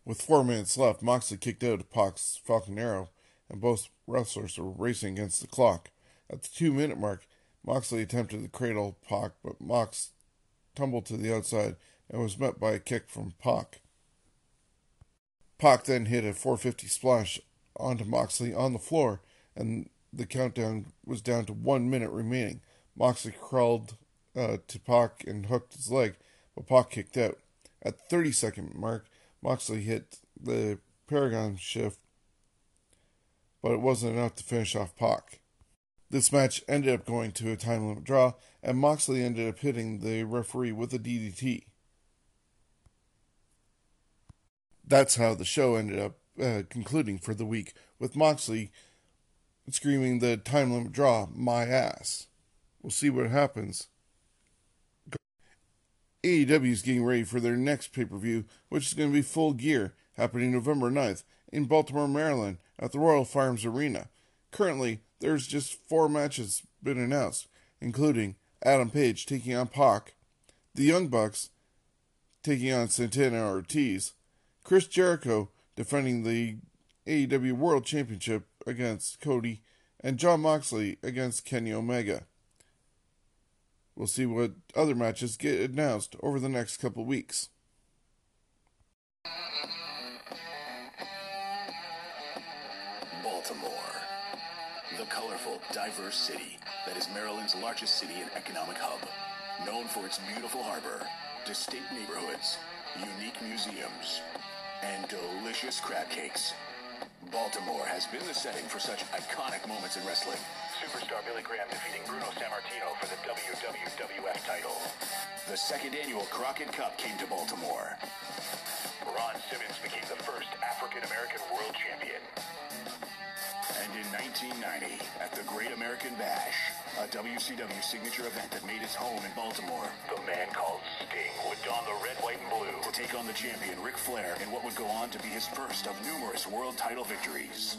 S1: With four minutes left, Moxley kicked out of Pac's Falcon Arrow, and both wrestlers were racing against the clock. At the two minute mark, Moxley attempted to cradle Pac, but Mox tumbled to the outside and was met by a kick from Pac. Pac then hit a 450 splash onto Moxley on the floor, and the countdown was down to one minute remaining. Moxley crawled uh, to Pac and hooked his leg, but Pac kicked out. At the 30 second mark, Moxley hit the Paradigm Shift, but it wasn't enough to finish off Pac. This match ended up going to a time limit draw, and Moxley ended up hitting the referee with a DDT. That's how the show ended up uh, concluding for the week, with Moxley screaming the time limit draw, my ass. We'll see what happens. AEW is getting ready for their next pay per view, which is going to be full gear, happening November 9th in Baltimore, Maryland at the Royal Farms Arena. Currently, there's just four matches been announced, including Adam Page taking on Pac, the Young Bucks taking on Santana Ortiz, Chris Jericho defending the AEW World Championship against Cody, and Jon Moxley against Kenny Omega. We'll see what other matches get announced over the next couple weeks.
S5: Baltimore, the colorful, diverse city that is Maryland's largest city and economic hub. Known for its beautiful harbor, distinct neighborhoods, unique museums, and delicious crab cakes. Baltimore has been the setting for such iconic moments in wrestling. Superstar Billy Graham defeating Bruno Sammartino for the WWF title. The second annual Crockett Cup came to Baltimore. Ron Simmons became the first African American world champion. And in 1990, at the Great American Bash, a WCW signature event that made its home in Baltimore, the man called Sting would don the red, white, and blue to take on the champion Ric Flair in what would go on to be his first of numerous world title victories.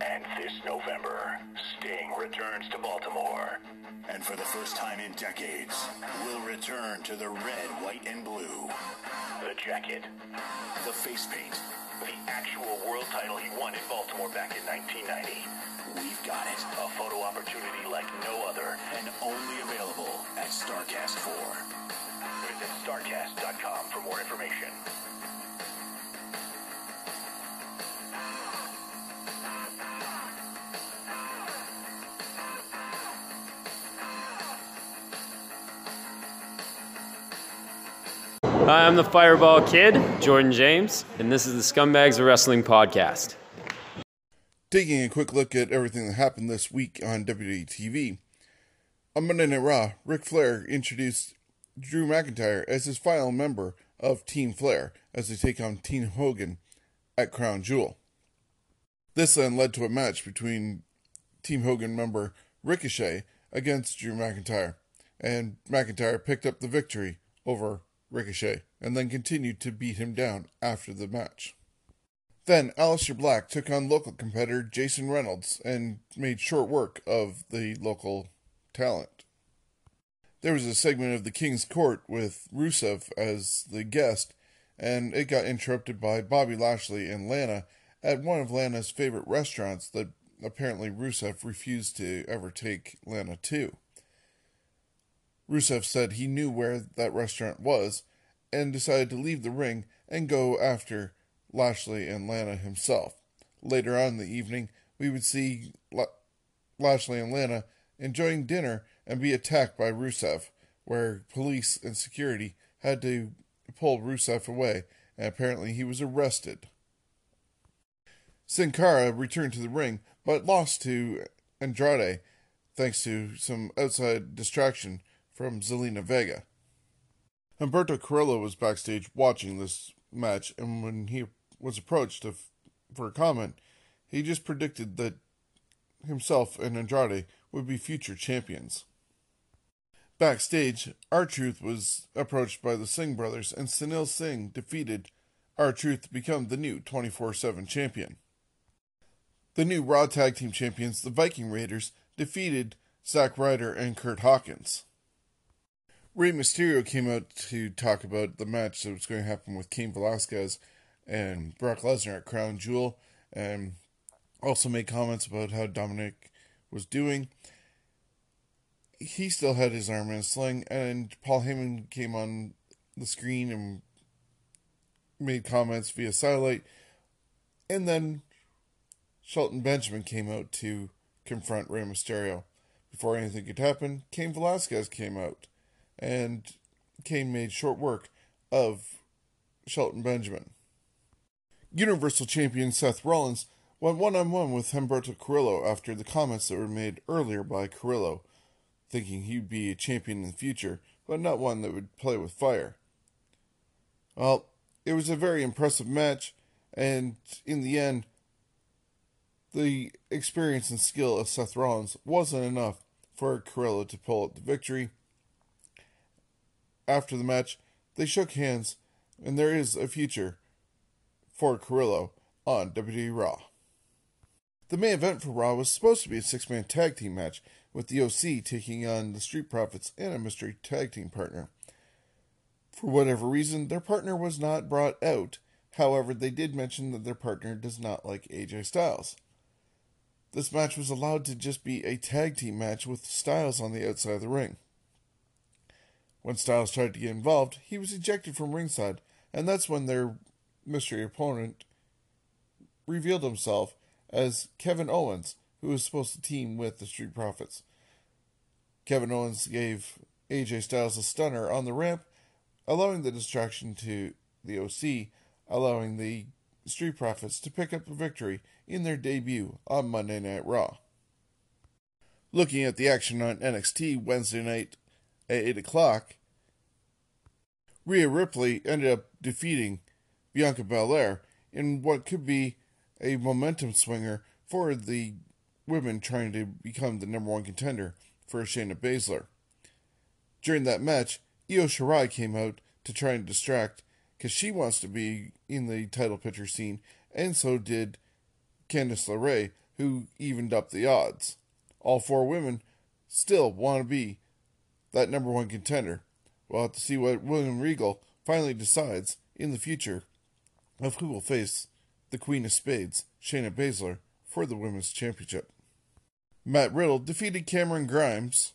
S5: And this November, Sting returns to Baltimore. And for the first time in decades, will return to the red, white, and blue. The jacket, the face paint, the actual world title he won in Baltimore back in 1990. We've got it. A photo opportunity like no other, and only available at Starrcast 4. Visit Starrcast.com for more information.
S6: Hi, I'm the Fireball Kid, Jordan James, and this is the Scumbags of Wrestling podcast.
S1: Taking a quick look at everything that happened this week on WWE TV. On Monday Night Raw, Ric Flair introduced Drew McIntyre as his final member of Team Flair as they take on Team Hogan at Crown Jewel. This then led to a match between Team Hogan member Ricochet against Drew McIntyre, and McIntyre picked up the victory over Ricochet and then continued to beat him down after the match. Then Aleister Black took on local competitor Jason Reynolds and made short work of the local talent. There was a segment of the King's Court with Rusev as the guest, and it got interrupted by Bobby Lashley and Lana at one of Lana's favorite restaurants that apparently Rusev refused to ever take Lana to. Rusev said he knew where that restaurant was and decided to leave the ring and go after Lashley and Lana himself. Later on in the evening, we would see La- Lashley and Lana enjoying dinner and be attacked by Rusev, where police and security had to pull Rusev away, and apparently he was arrested. Sin Cara returned to the ring, but lost to Andrade thanks to some outside distraction from Zelina Vega. Humberto Carrillo was backstage watching this match, and when he was approached to, for a comment, he just predicted that himself and Andrade would be future champions. Backstage, R Truth was approached by the Singh brothers, and Sunil Singh defeated R Truth to become the new 24 7 champion. The new Raw Tag Team champions, the Viking Raiders, defeated Zack Ryder and Kurt Hawkins. Rey Mysterio came out to talk about the match that was going to happen with Cain Velasquez and Brock Lesnar at Crown Jewel, and also made comments about how Dominik was doing. He still had his arm in a sling, and Paul Heyman came on the screen and made comments via satellite. And then Shelton Benjamin came out to confront Rey Mysterio. Before anything could happen, Cain Velasquez came out, and Cain made short work of Shelton Benjamin. Universal Champion Seth Rollins went one on one with Humberto Carrillo after the comments that were made earlier by Carrillo, thinking he'd be a champion in the future, but not one that would play with fire. Well, it was a very impressive match, and in the end, the experience and skill of Seth Rollins wasn't enough for Carrillo to pull out the victory. After the match, they shook hands, and there is a future for Carrillo on WWE Raw. The main event for Raw was supposed to be a six man tag team match, with the OC taking on the Street Profits and a mystery tag team partner. For whatever reason, their partner was not brought out. However, they did mention that their partner does not like AJ Styles. This match was allowed to just be a tag team match with Styles on the outside of the ring. When Styles tried to get involved, he was ejected from ringside, and that's when their mystery opponent revealed himself as Kevin Owens, who was supposed to team with the Street Profits. Kevin Owens gave AJ Styles a stunner on the ramp, allowing the distraction to the OC, allowing the Street Profits to pick up a victory in their debut on Monday Night Raw. Looking at the action on NXT Wednesday night at 8 o'clock, Rhea Ripley ended up defeating Bianca Belair in what could be a momentum swinger for the women trying to become the number one contender for Shayna Baszler. During that match, Io Shirai came out to try and distract because she wants to be in the title picture scene, and so did Candice LeRae, who evened up the odds. All four women still want to be that number one contender. We'll have to see what William Regal finally decides in the future of who will face the Queen of Spades, Shayna Baszler, for the Women's Championship. Matt Riddle defeated Cameron Grimes.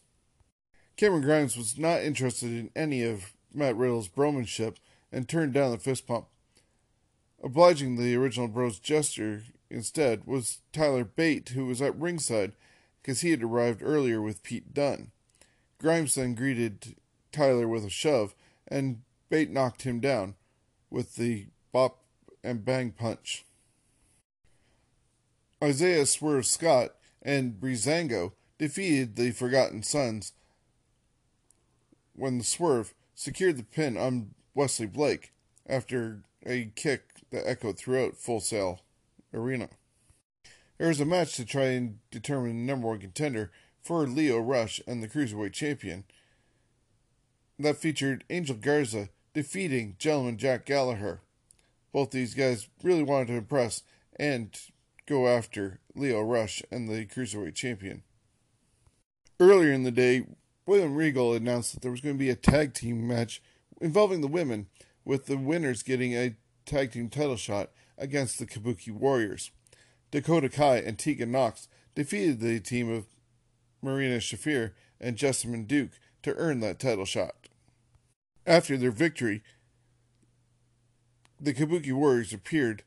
S1: Cameron Grimes was not interested in any of Matt Riddle's bromanship and turned down the fist pump. Obliging the original Bros gesture instead was Tyler Bate, who was at ringside because he had arrived earlier with Pete Dunne. Grimes then greeted Tyler with a shove, and Bate knocked him down with the bop and bang punch. Isaiah Swerve Scott and Breezango defeated the Forgotten Sons when the Swerve secured the pin on Wesley Blake after a kick that echoed throughout Full Sail Arena. There was a match to try and determine the number one contender for Lio Rush and the Cruiserweight Champion. That featured Angel Garza defeating Gentleman Jack Gallagher. Both these guys really wanted to impress and go after Lio Rush and the Cruiserweight Champion. Earlier in the day, William Regal announced that there was going to be a tag team match involving the women, with the winners getting a tag team title shot against the Kabuki Warriors. Dakota Kai and Tegan Knox defeated the team of Marina Shafir and Jessamyn Duke to earn that title shot. After their victory, the Kabuki Warriors appeared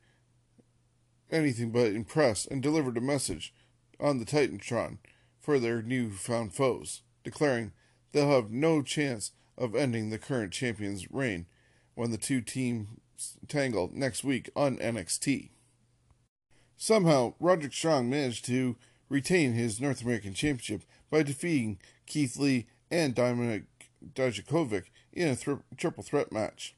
S1: anything but impressed and delivered a message on the Titantron for their newfound foes, declaring they'll have no chance of ending the current champion's reign when the two teams tangle next week on NXT. Somehow, Roderick Strong managed to retain his North American Championship by defeating Keith Lee and Dominik Dijakovic in a triple threat match.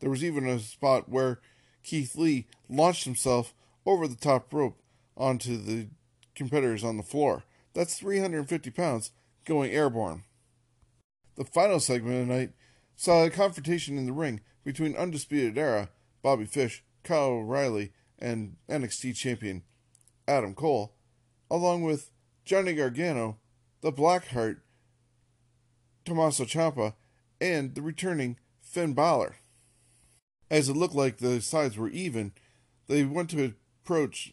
S1: There was even a spot where Keith Lee launched himself over the top rope onto the competitors on the floor. That's 350 pounds going airborne. The final segment of the night saw a confrontation in the ring between Undisputed Era, Bobby Fish, Kyle O'Reilly, and NXT champion Adam Cole, along with Johnny Gargano, the Blackheart, Tommaso Ciampa, and the returning Finn Balor. As it looked like the sides were even, they went to approach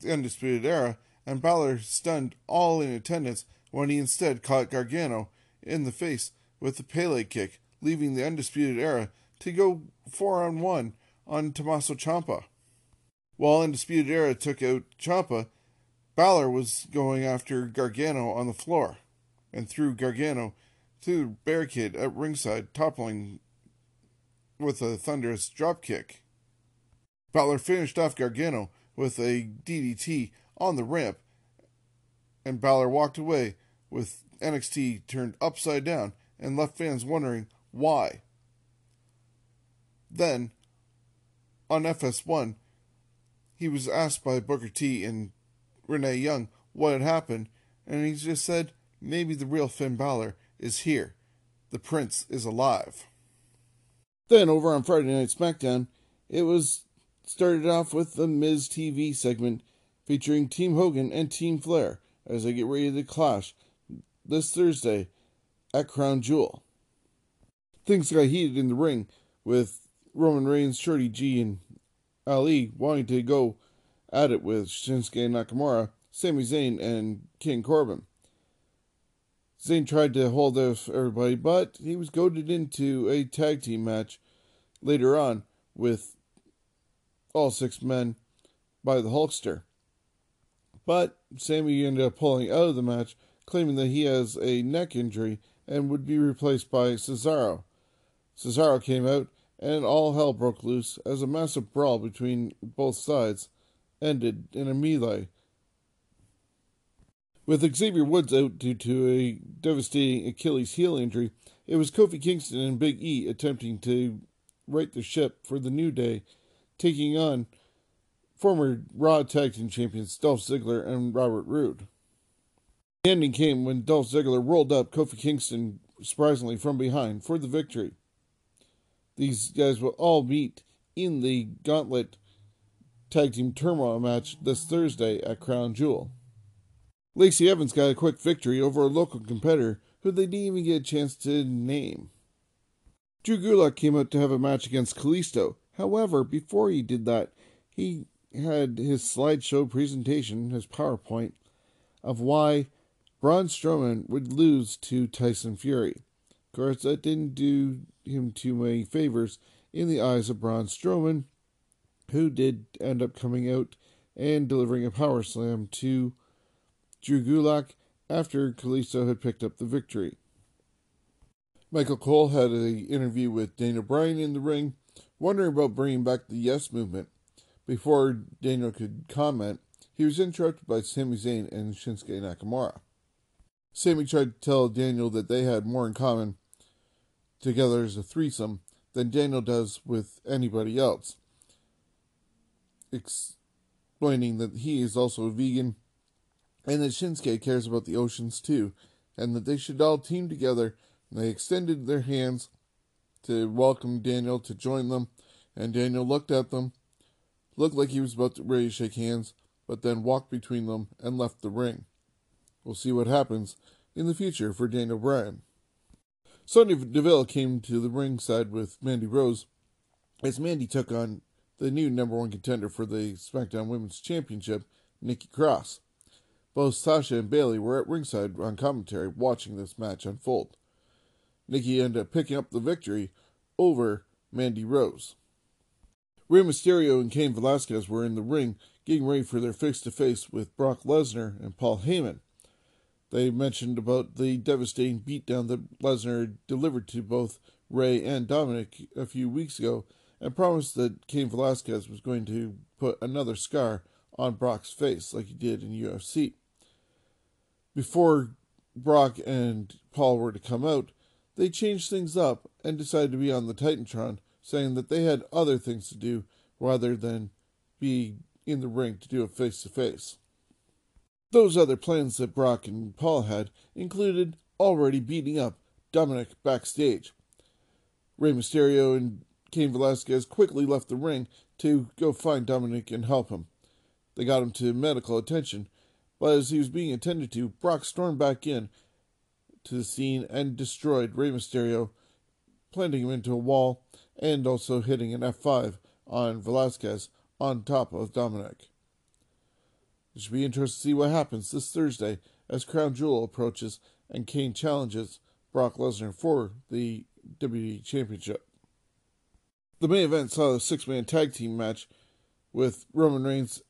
S1: the Undisputed Era, and Balor stunned all in attendance when he instead caught Gargano in the face with the Pele kick, leaving the Undisputed Era to go four on one on Tommaso Ciampa. While Undisputed Era took out Ciampa, Balor was going after Gargano on the floor and threw Gargano to the barricade at ringside, toppling with a thunderous dropkick. Balor finished off Gargano with a DDT on the ramp, and Balor walked away with NXT turned upside down and left fans wondering why. Then, on FS1, he was asked by Booker T and Renee Young what had happened, and he just said, maybe the real Finn Balor is here. The Prince is alive. Then, over on Friday Night SmackDown, it was started off with the Miz TV segment featuring Team Hogan and Team Flair as they get ready to clash this Thursday at Crown Jewel. Things got heated in the ring with Roman Reigns, Shorty G, and Ali wanting to go at it with Shinsuke Nakamura, Sami Zayn, and King Corbin. Zayn tried to hold off everybody, but he was goaded into a tag team match later on with all six men by the Hulkster. But Sami ended up pulling out of the match, claiming that he has a neck injury and would be replaced by Cesaro. Cesaro came out, and all hell broke loose as a massive brawl between both sides ended in a melee. With Xavier Woods out due to a devastating Achilles heel injury, it was Kofi Kingston and Big E attempting to right the ship for the New Day, taking on former Raw Tag Team Champions Dolph Ziggler and Robert Roode. The ending came when Dolph Ziggler rolled up Kofi Kingston surprisingly from behind for the victory. These guys will all meet in the Gauntlet Tag Team Turmoil match this Thursday at Crown Jewel. Lacey Evans got a quick victory over a local competitor who they didn't even get a chance to name. Drew Gulak came out to have a match against Kalisto. However, before he did that, he had his slideshow presentation, his PowerPoint, of why Braun Strowman would lose to Tyson Fury. Of course, that didn't do him too many favors in the eyes of Braun Strowman, who did end up coming out and delivering a power slam to Drew Gulak after Kalisto had picked up the victory. Michael Cole had an interview with Daniel Bryan in the ring, wondering about bringing back the Yes movement. Before Daniel could comment, he was interrupted by Sami Zayn and Shinsuke Nakamura. Sami tried to tell Daniel that they had more in common together as a threesome than Daniel does with anybody else, explaining that he is also a vegan and that Shinsuke cares about the oceans too, and that they should all team together. And they extended their hands to welcome Daniel to join them, and Daniel looked at them, looked like he was about to ready to shake hands, but then walked between them and left the ring. We'll see what happens in the future for Daniel Bryan. Sonya Deville came to the ringside with Mandy Rose as Mandy took on the new number one contender for the SmackDown Women's Championship, Nikki Cross. Both Sasha and Bayley were at ringside on commentary watching this match unfold. Nikki ended up picking up the victory over Mandy Rose. Rey Mysterio and Cain Velasquez were in the ring getting ready for their face to face with Brock Lesnar and Paul Heyman. They mentioned about the devastating beatdown that Lesnar delivered to both Rey and Dominik a few weeks ago and promised that Cain Velasquez was going to put another scar on Brock's face like he did in UFC. Before Brock and Paul were to come out, they changed things up and decided to be on the Titantron, saying that they had other things to do rather than be in the ring to do a face to face. Those other plans that Brock and Paul had included already beating up Dominik backstage. Rey Mysterio and Cain Velasquez quickly left the ring to go find Dominik and help him. They got him to medical attention, but as he was being attended to, Brock stormed back in to the scene and destroyed Rey Mysterio, planting him into a wall and also hitting an F5 on Velasquez on top of Dominik. It should be interesting to see what happens this Thursday as Crown Jewel approaches and Cain challenges Brock Lesnar for the WWE Championship. The main event saw a six man tag team match with Roman Reigns,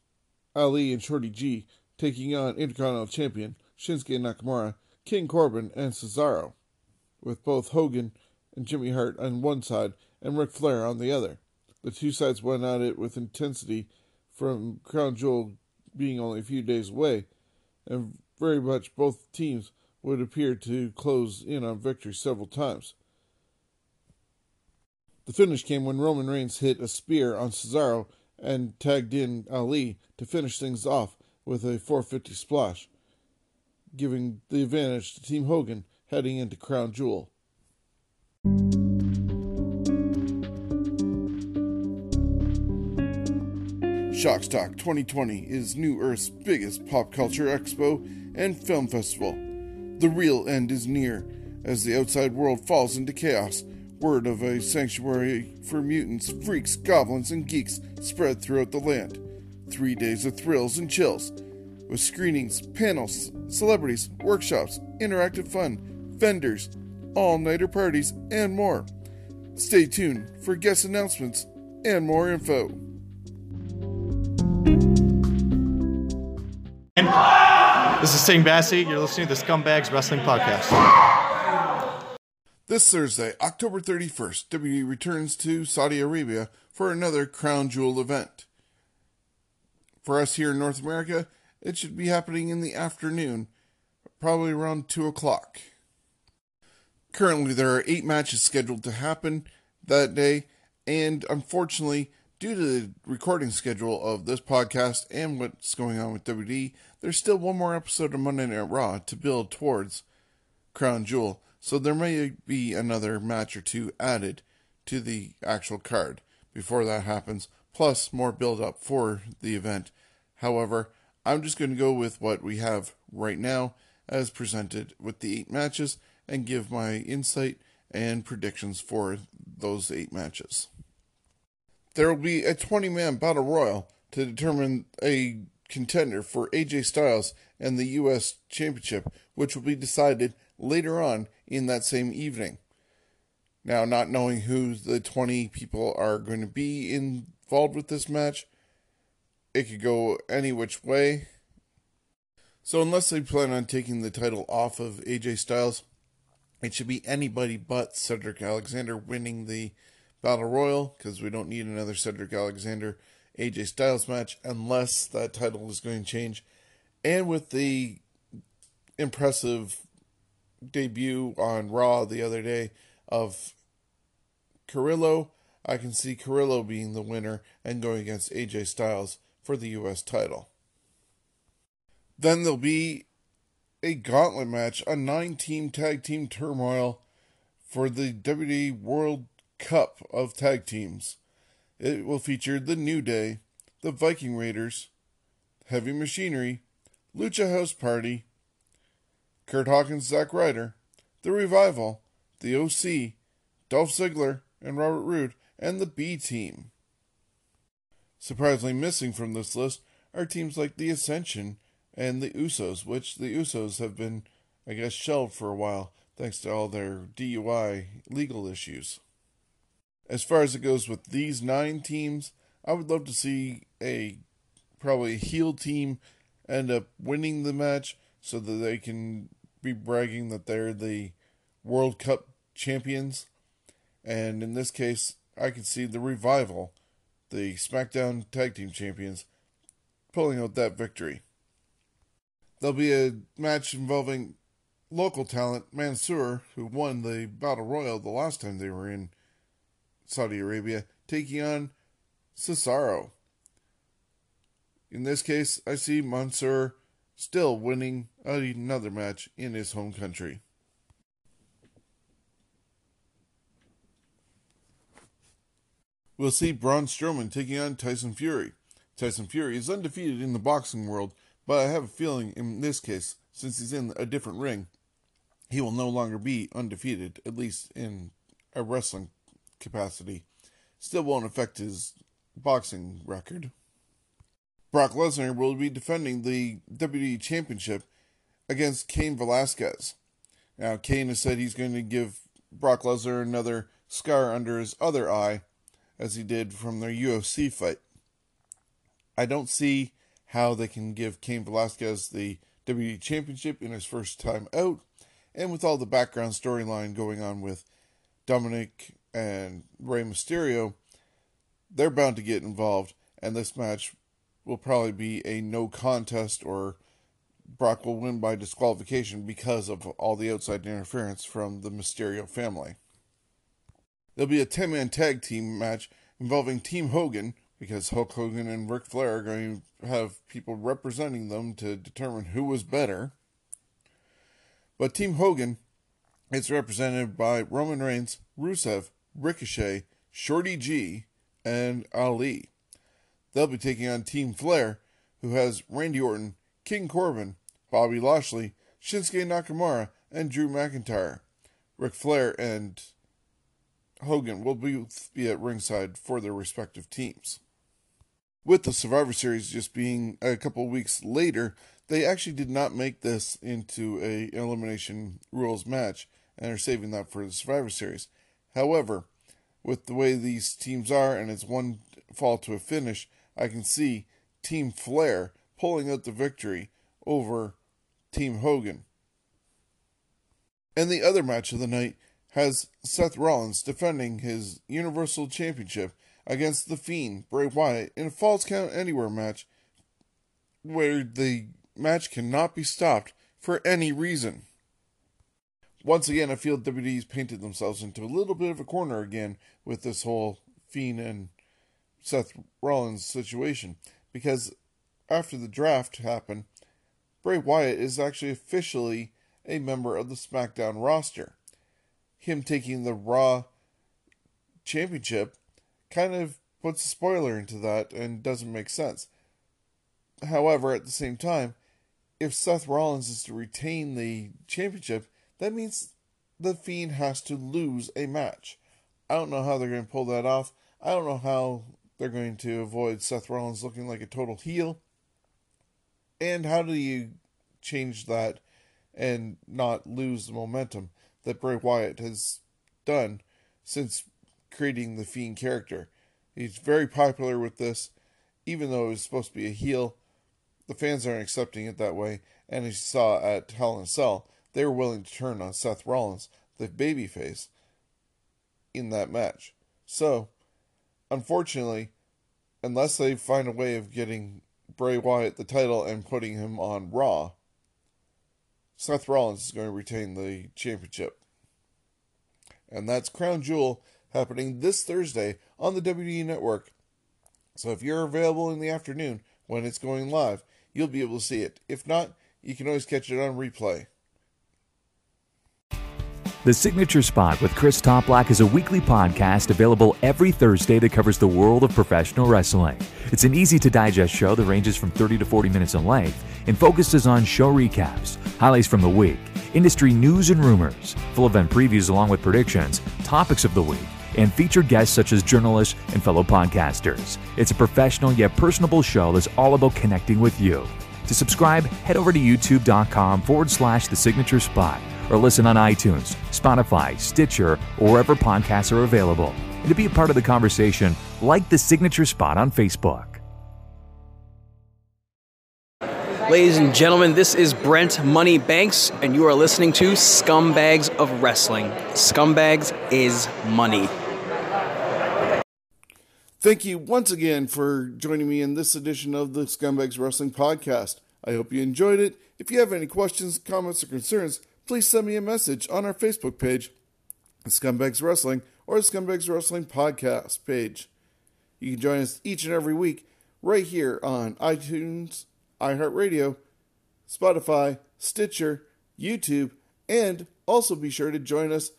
S1: Ali, and Shorty G taking on Intercontinental Champion Shinsuke Nakamura, King Corbin, and Cesaro, with both Hogan and Jimmy Hart on one side and Ric Flair on the other. The two sides went at it with intensity from Crown Jewel being only a few days away, and very much both teams would appear to close in on victory several times. The finish came when Roman Reigns hit a spear on Cesaro and tagged in Ali to finish things off with a 450 splash, giving the advantage to Team Hogan heading into Crown Jewel. Shockstock 2020 is New Earth's biggest pop culture expo and film festival. The real end is near as the outside world falls into chaos. Word of a sanctuary for mutants, freaks, goblins, and geeks spread throughout the land. Three days of thrills and chills with screenings, panels, celebrities, workshops, interactive fun, vendors, all nighter parties, and more. Stay tuned for guest announcements and more info.
S7: This is Sting Bassey. You're listening to the Scumbags Wrestling Podcast.
S1: This Thursday, October 31st, WWE returns to Saudi Arabia for another Crown Jewel event. For us here in North America, it should be happening in the afternoon, probably around 2 o'clock. Currently, there are eight matches scheduled to happen that day, and unfortunately, due to the recording schedule of this podcast and what's going on with WD, there's still one more episode of Monday Night Raw to build towards Crown Jewel, so there may be another match or two added to the actual card before that happens, plus more build up for the event. However, I'm just going to go with what we have right now as presented with the eight matches and give my insight and predictions for those eight matches. There will be a 20 man battle royal to determine a contender for AJ Styles and the U.S. Championship, which will be decided later on in that same evening. Now, not knowing who the 20 people are going to be involved with this match, it could go any which way. So, unless they plan on taking the title off of AJ Styles, it should be anybody but Cedric Alexander winning the Battle Royal because we don't need another Cedric Alexander AJ Styles match unless that title is going to change. And with the impressive debut on Raw the other day of Carrillo, I can see Carrillo being the winner and going against AJ Styles for the U.S. title. Then there'll be a gauntlet match, a nine team tag team turmoil for the WWE World Cup of Tag Teams. It will feature the New Day, the Viking Raiders, Heavy Machinery, Lucha House Party, Kurt Hawkins, Zack Ryder, The Revival, The OC, Dolph Ziggler, and Robert Roode, and the B Team. Surprisingly missing from this list are teams like The Ascension and the Usos, which the Usos have been, I guess, shelved for a while thanks to all their DUI legal issues. As far as it goes with these nine teams, I would love to see a probably heel team end up winning the match so that they can be bragging that they're the World Cup champions. And in this case, I can see the revival, the SmackDown Tag Team Champions, pulling out that victory. There'll be a match involving local talent Mansoor, who won the Battle Royal the last time they were in Saudi Arabia, taking on Cesaro. In this case, I see Mansoor still winning another match in his home country. We'll see Braun Strowman taking on Tyson Fury. Tyson Fury is undefeated in the boxing world, but I have a feeling in this case, since he's in a different ring, he will no longer be undefeated, at least in a wrestling capacity. Still won't affect his boxing record. Brock Lesnar will be defending the WWE Championship against Cain Velasquez. Now, Cain has said he's going to give Brock Lesnar another scar under his other eye, as he did from their UFC fight. I don't see how they can give Cain Velasquez the WWE Championship in his first time out, and with all the background storyline going on with Dominik and Rey Mysterio, they're bound to get involved, and this match will probably be a no contest or Brock will win by disqualification because of all the outside interference from the Mysterio family. There'll be a 10 man tag team match involving Team Hogan because Hulk Hogan and Ric Flair are going to have people representing them to determine who was better. But Team Hogan is represented by Roman Reigns, Rusev, Ricochet, Shorty G, and Ali. They'll be taking on Team Flair, who has Randy Orton, King Corbin, Bobby Lashley, Shinsuke Nakamura, and Drew McIntyre. Ric Flair and Hogan will be, be at ringside for their respective teams. With the Survivor Series just being a couple weeks later, they actually did not make this into a elimination rules match and are saving that for the Survivor Series. However, with the way these teams are and it's one fall to a finish, I can see Team Flair pulling out the victory over Team Hogan. And the other match of the night has Seth Rollins defending his Universal Championship against The Fiend, Bray Wyatt, in a Falls Count Anywhere match where the match cannot be stopped for any reason. Once again, I feel WWE's painted themselves into a little bit of a corner again with this whole Fiend and Seth Rollins situation because after the draft happened, Bray Wyatt is actually officially a member of the SmackDown roster. Him taking the Raw championship kind of puts a spoiler into that and doesn't make sense. However, at the same time, if Seth Rollins is to retain the championship, that means the Fiend has to lose a match. I don't know how they're going to pull that off. I don't know how they're going to avoid Seth Rollins looking like a total heel. And how do you change that and not lose the momentum that Bray Wyatt has done since creating the Fiend character? He's very popular with this, even though he's supposed to be a heel. The fans aren't accepting it that way, and as you saw at Hell in a Cell, they were willing to turn on Seth Rollins, the babyface, in that match. So, unfortunately, unless they find a way of getting Bray Wyatt the title and putting him on Raw, Seth Rollins is going to retain the championship. And that's Crown Jewel happening this Thursday on the WWE Network. So if you're available in the afternoon when it's going live, you'll be able to see it. If not, you can always catch it on replay.
S8: The Signature Spot with Chris Toplack is a weekly podcast available every Thursday that covers the world of professional wrestling. It's an easy to digest show that ranges from 30 to 40 minutes in length and focuses on show recaps, highlights from the week, industry news and rumors, full event previews along with predictions, topics of the week, and featured guests such as journalists and fellow podcasters. It's a professional yet personable show that's all about connecting with you. To subscribe, head over to youtube.com forward slash the signature spot or listen on iTunes, Spotify, Stitcher, or wherever podcasts are available. And to be a part of the conversation, like the signature spot on Facebook.
S9: Ladies and gentlemen, this is Brent Money Banks, and you are listening to Scumbags of Wrestling. Scumbags is money.
S1: Thank you once again for joining me in this edition of the Scumbags Wrestling Podcast. I hope you enjoyed it. If you have any questions, comments, or concerns, please send me a message on our Facebook page, Scumbags Wrestling, or Scumbags Wrestling Podcast page. You can join us each and every week right here on iTunes, iHeartRadio, Spotify, Stitcher, YouTube, and also be sure to join us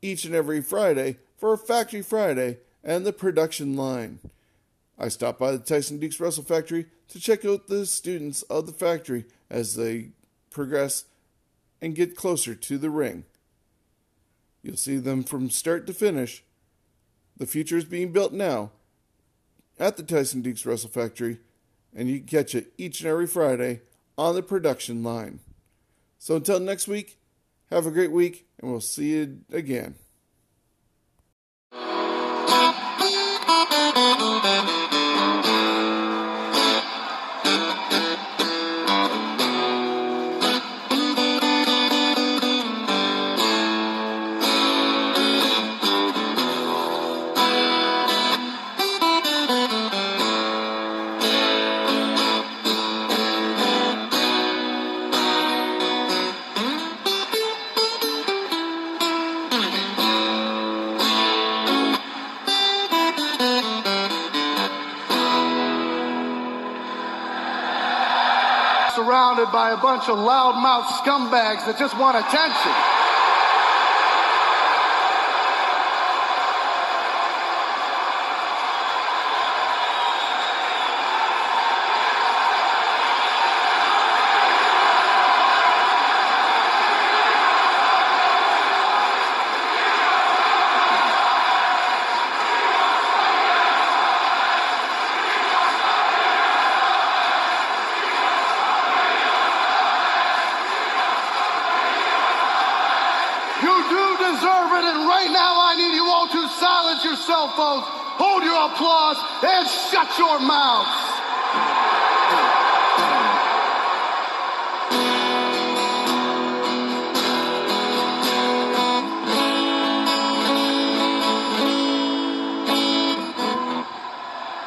S1: each and every Friday for Factory Friday and the production line. I stopped by the Tyson Dux Wrestle Factory to check out the students of the factory as they progress and get closer to the ring. You'll see them from start to finish. The future is being built now at the Tyson Dux Wrestle Factory, and you can catch it each and every Friday on the production line. So until next week, have a great week, and we'll see you again.
S10: Bunch of loudmouth scumbags that just want attention. You do deserve it, and right now I need you all to silence your cell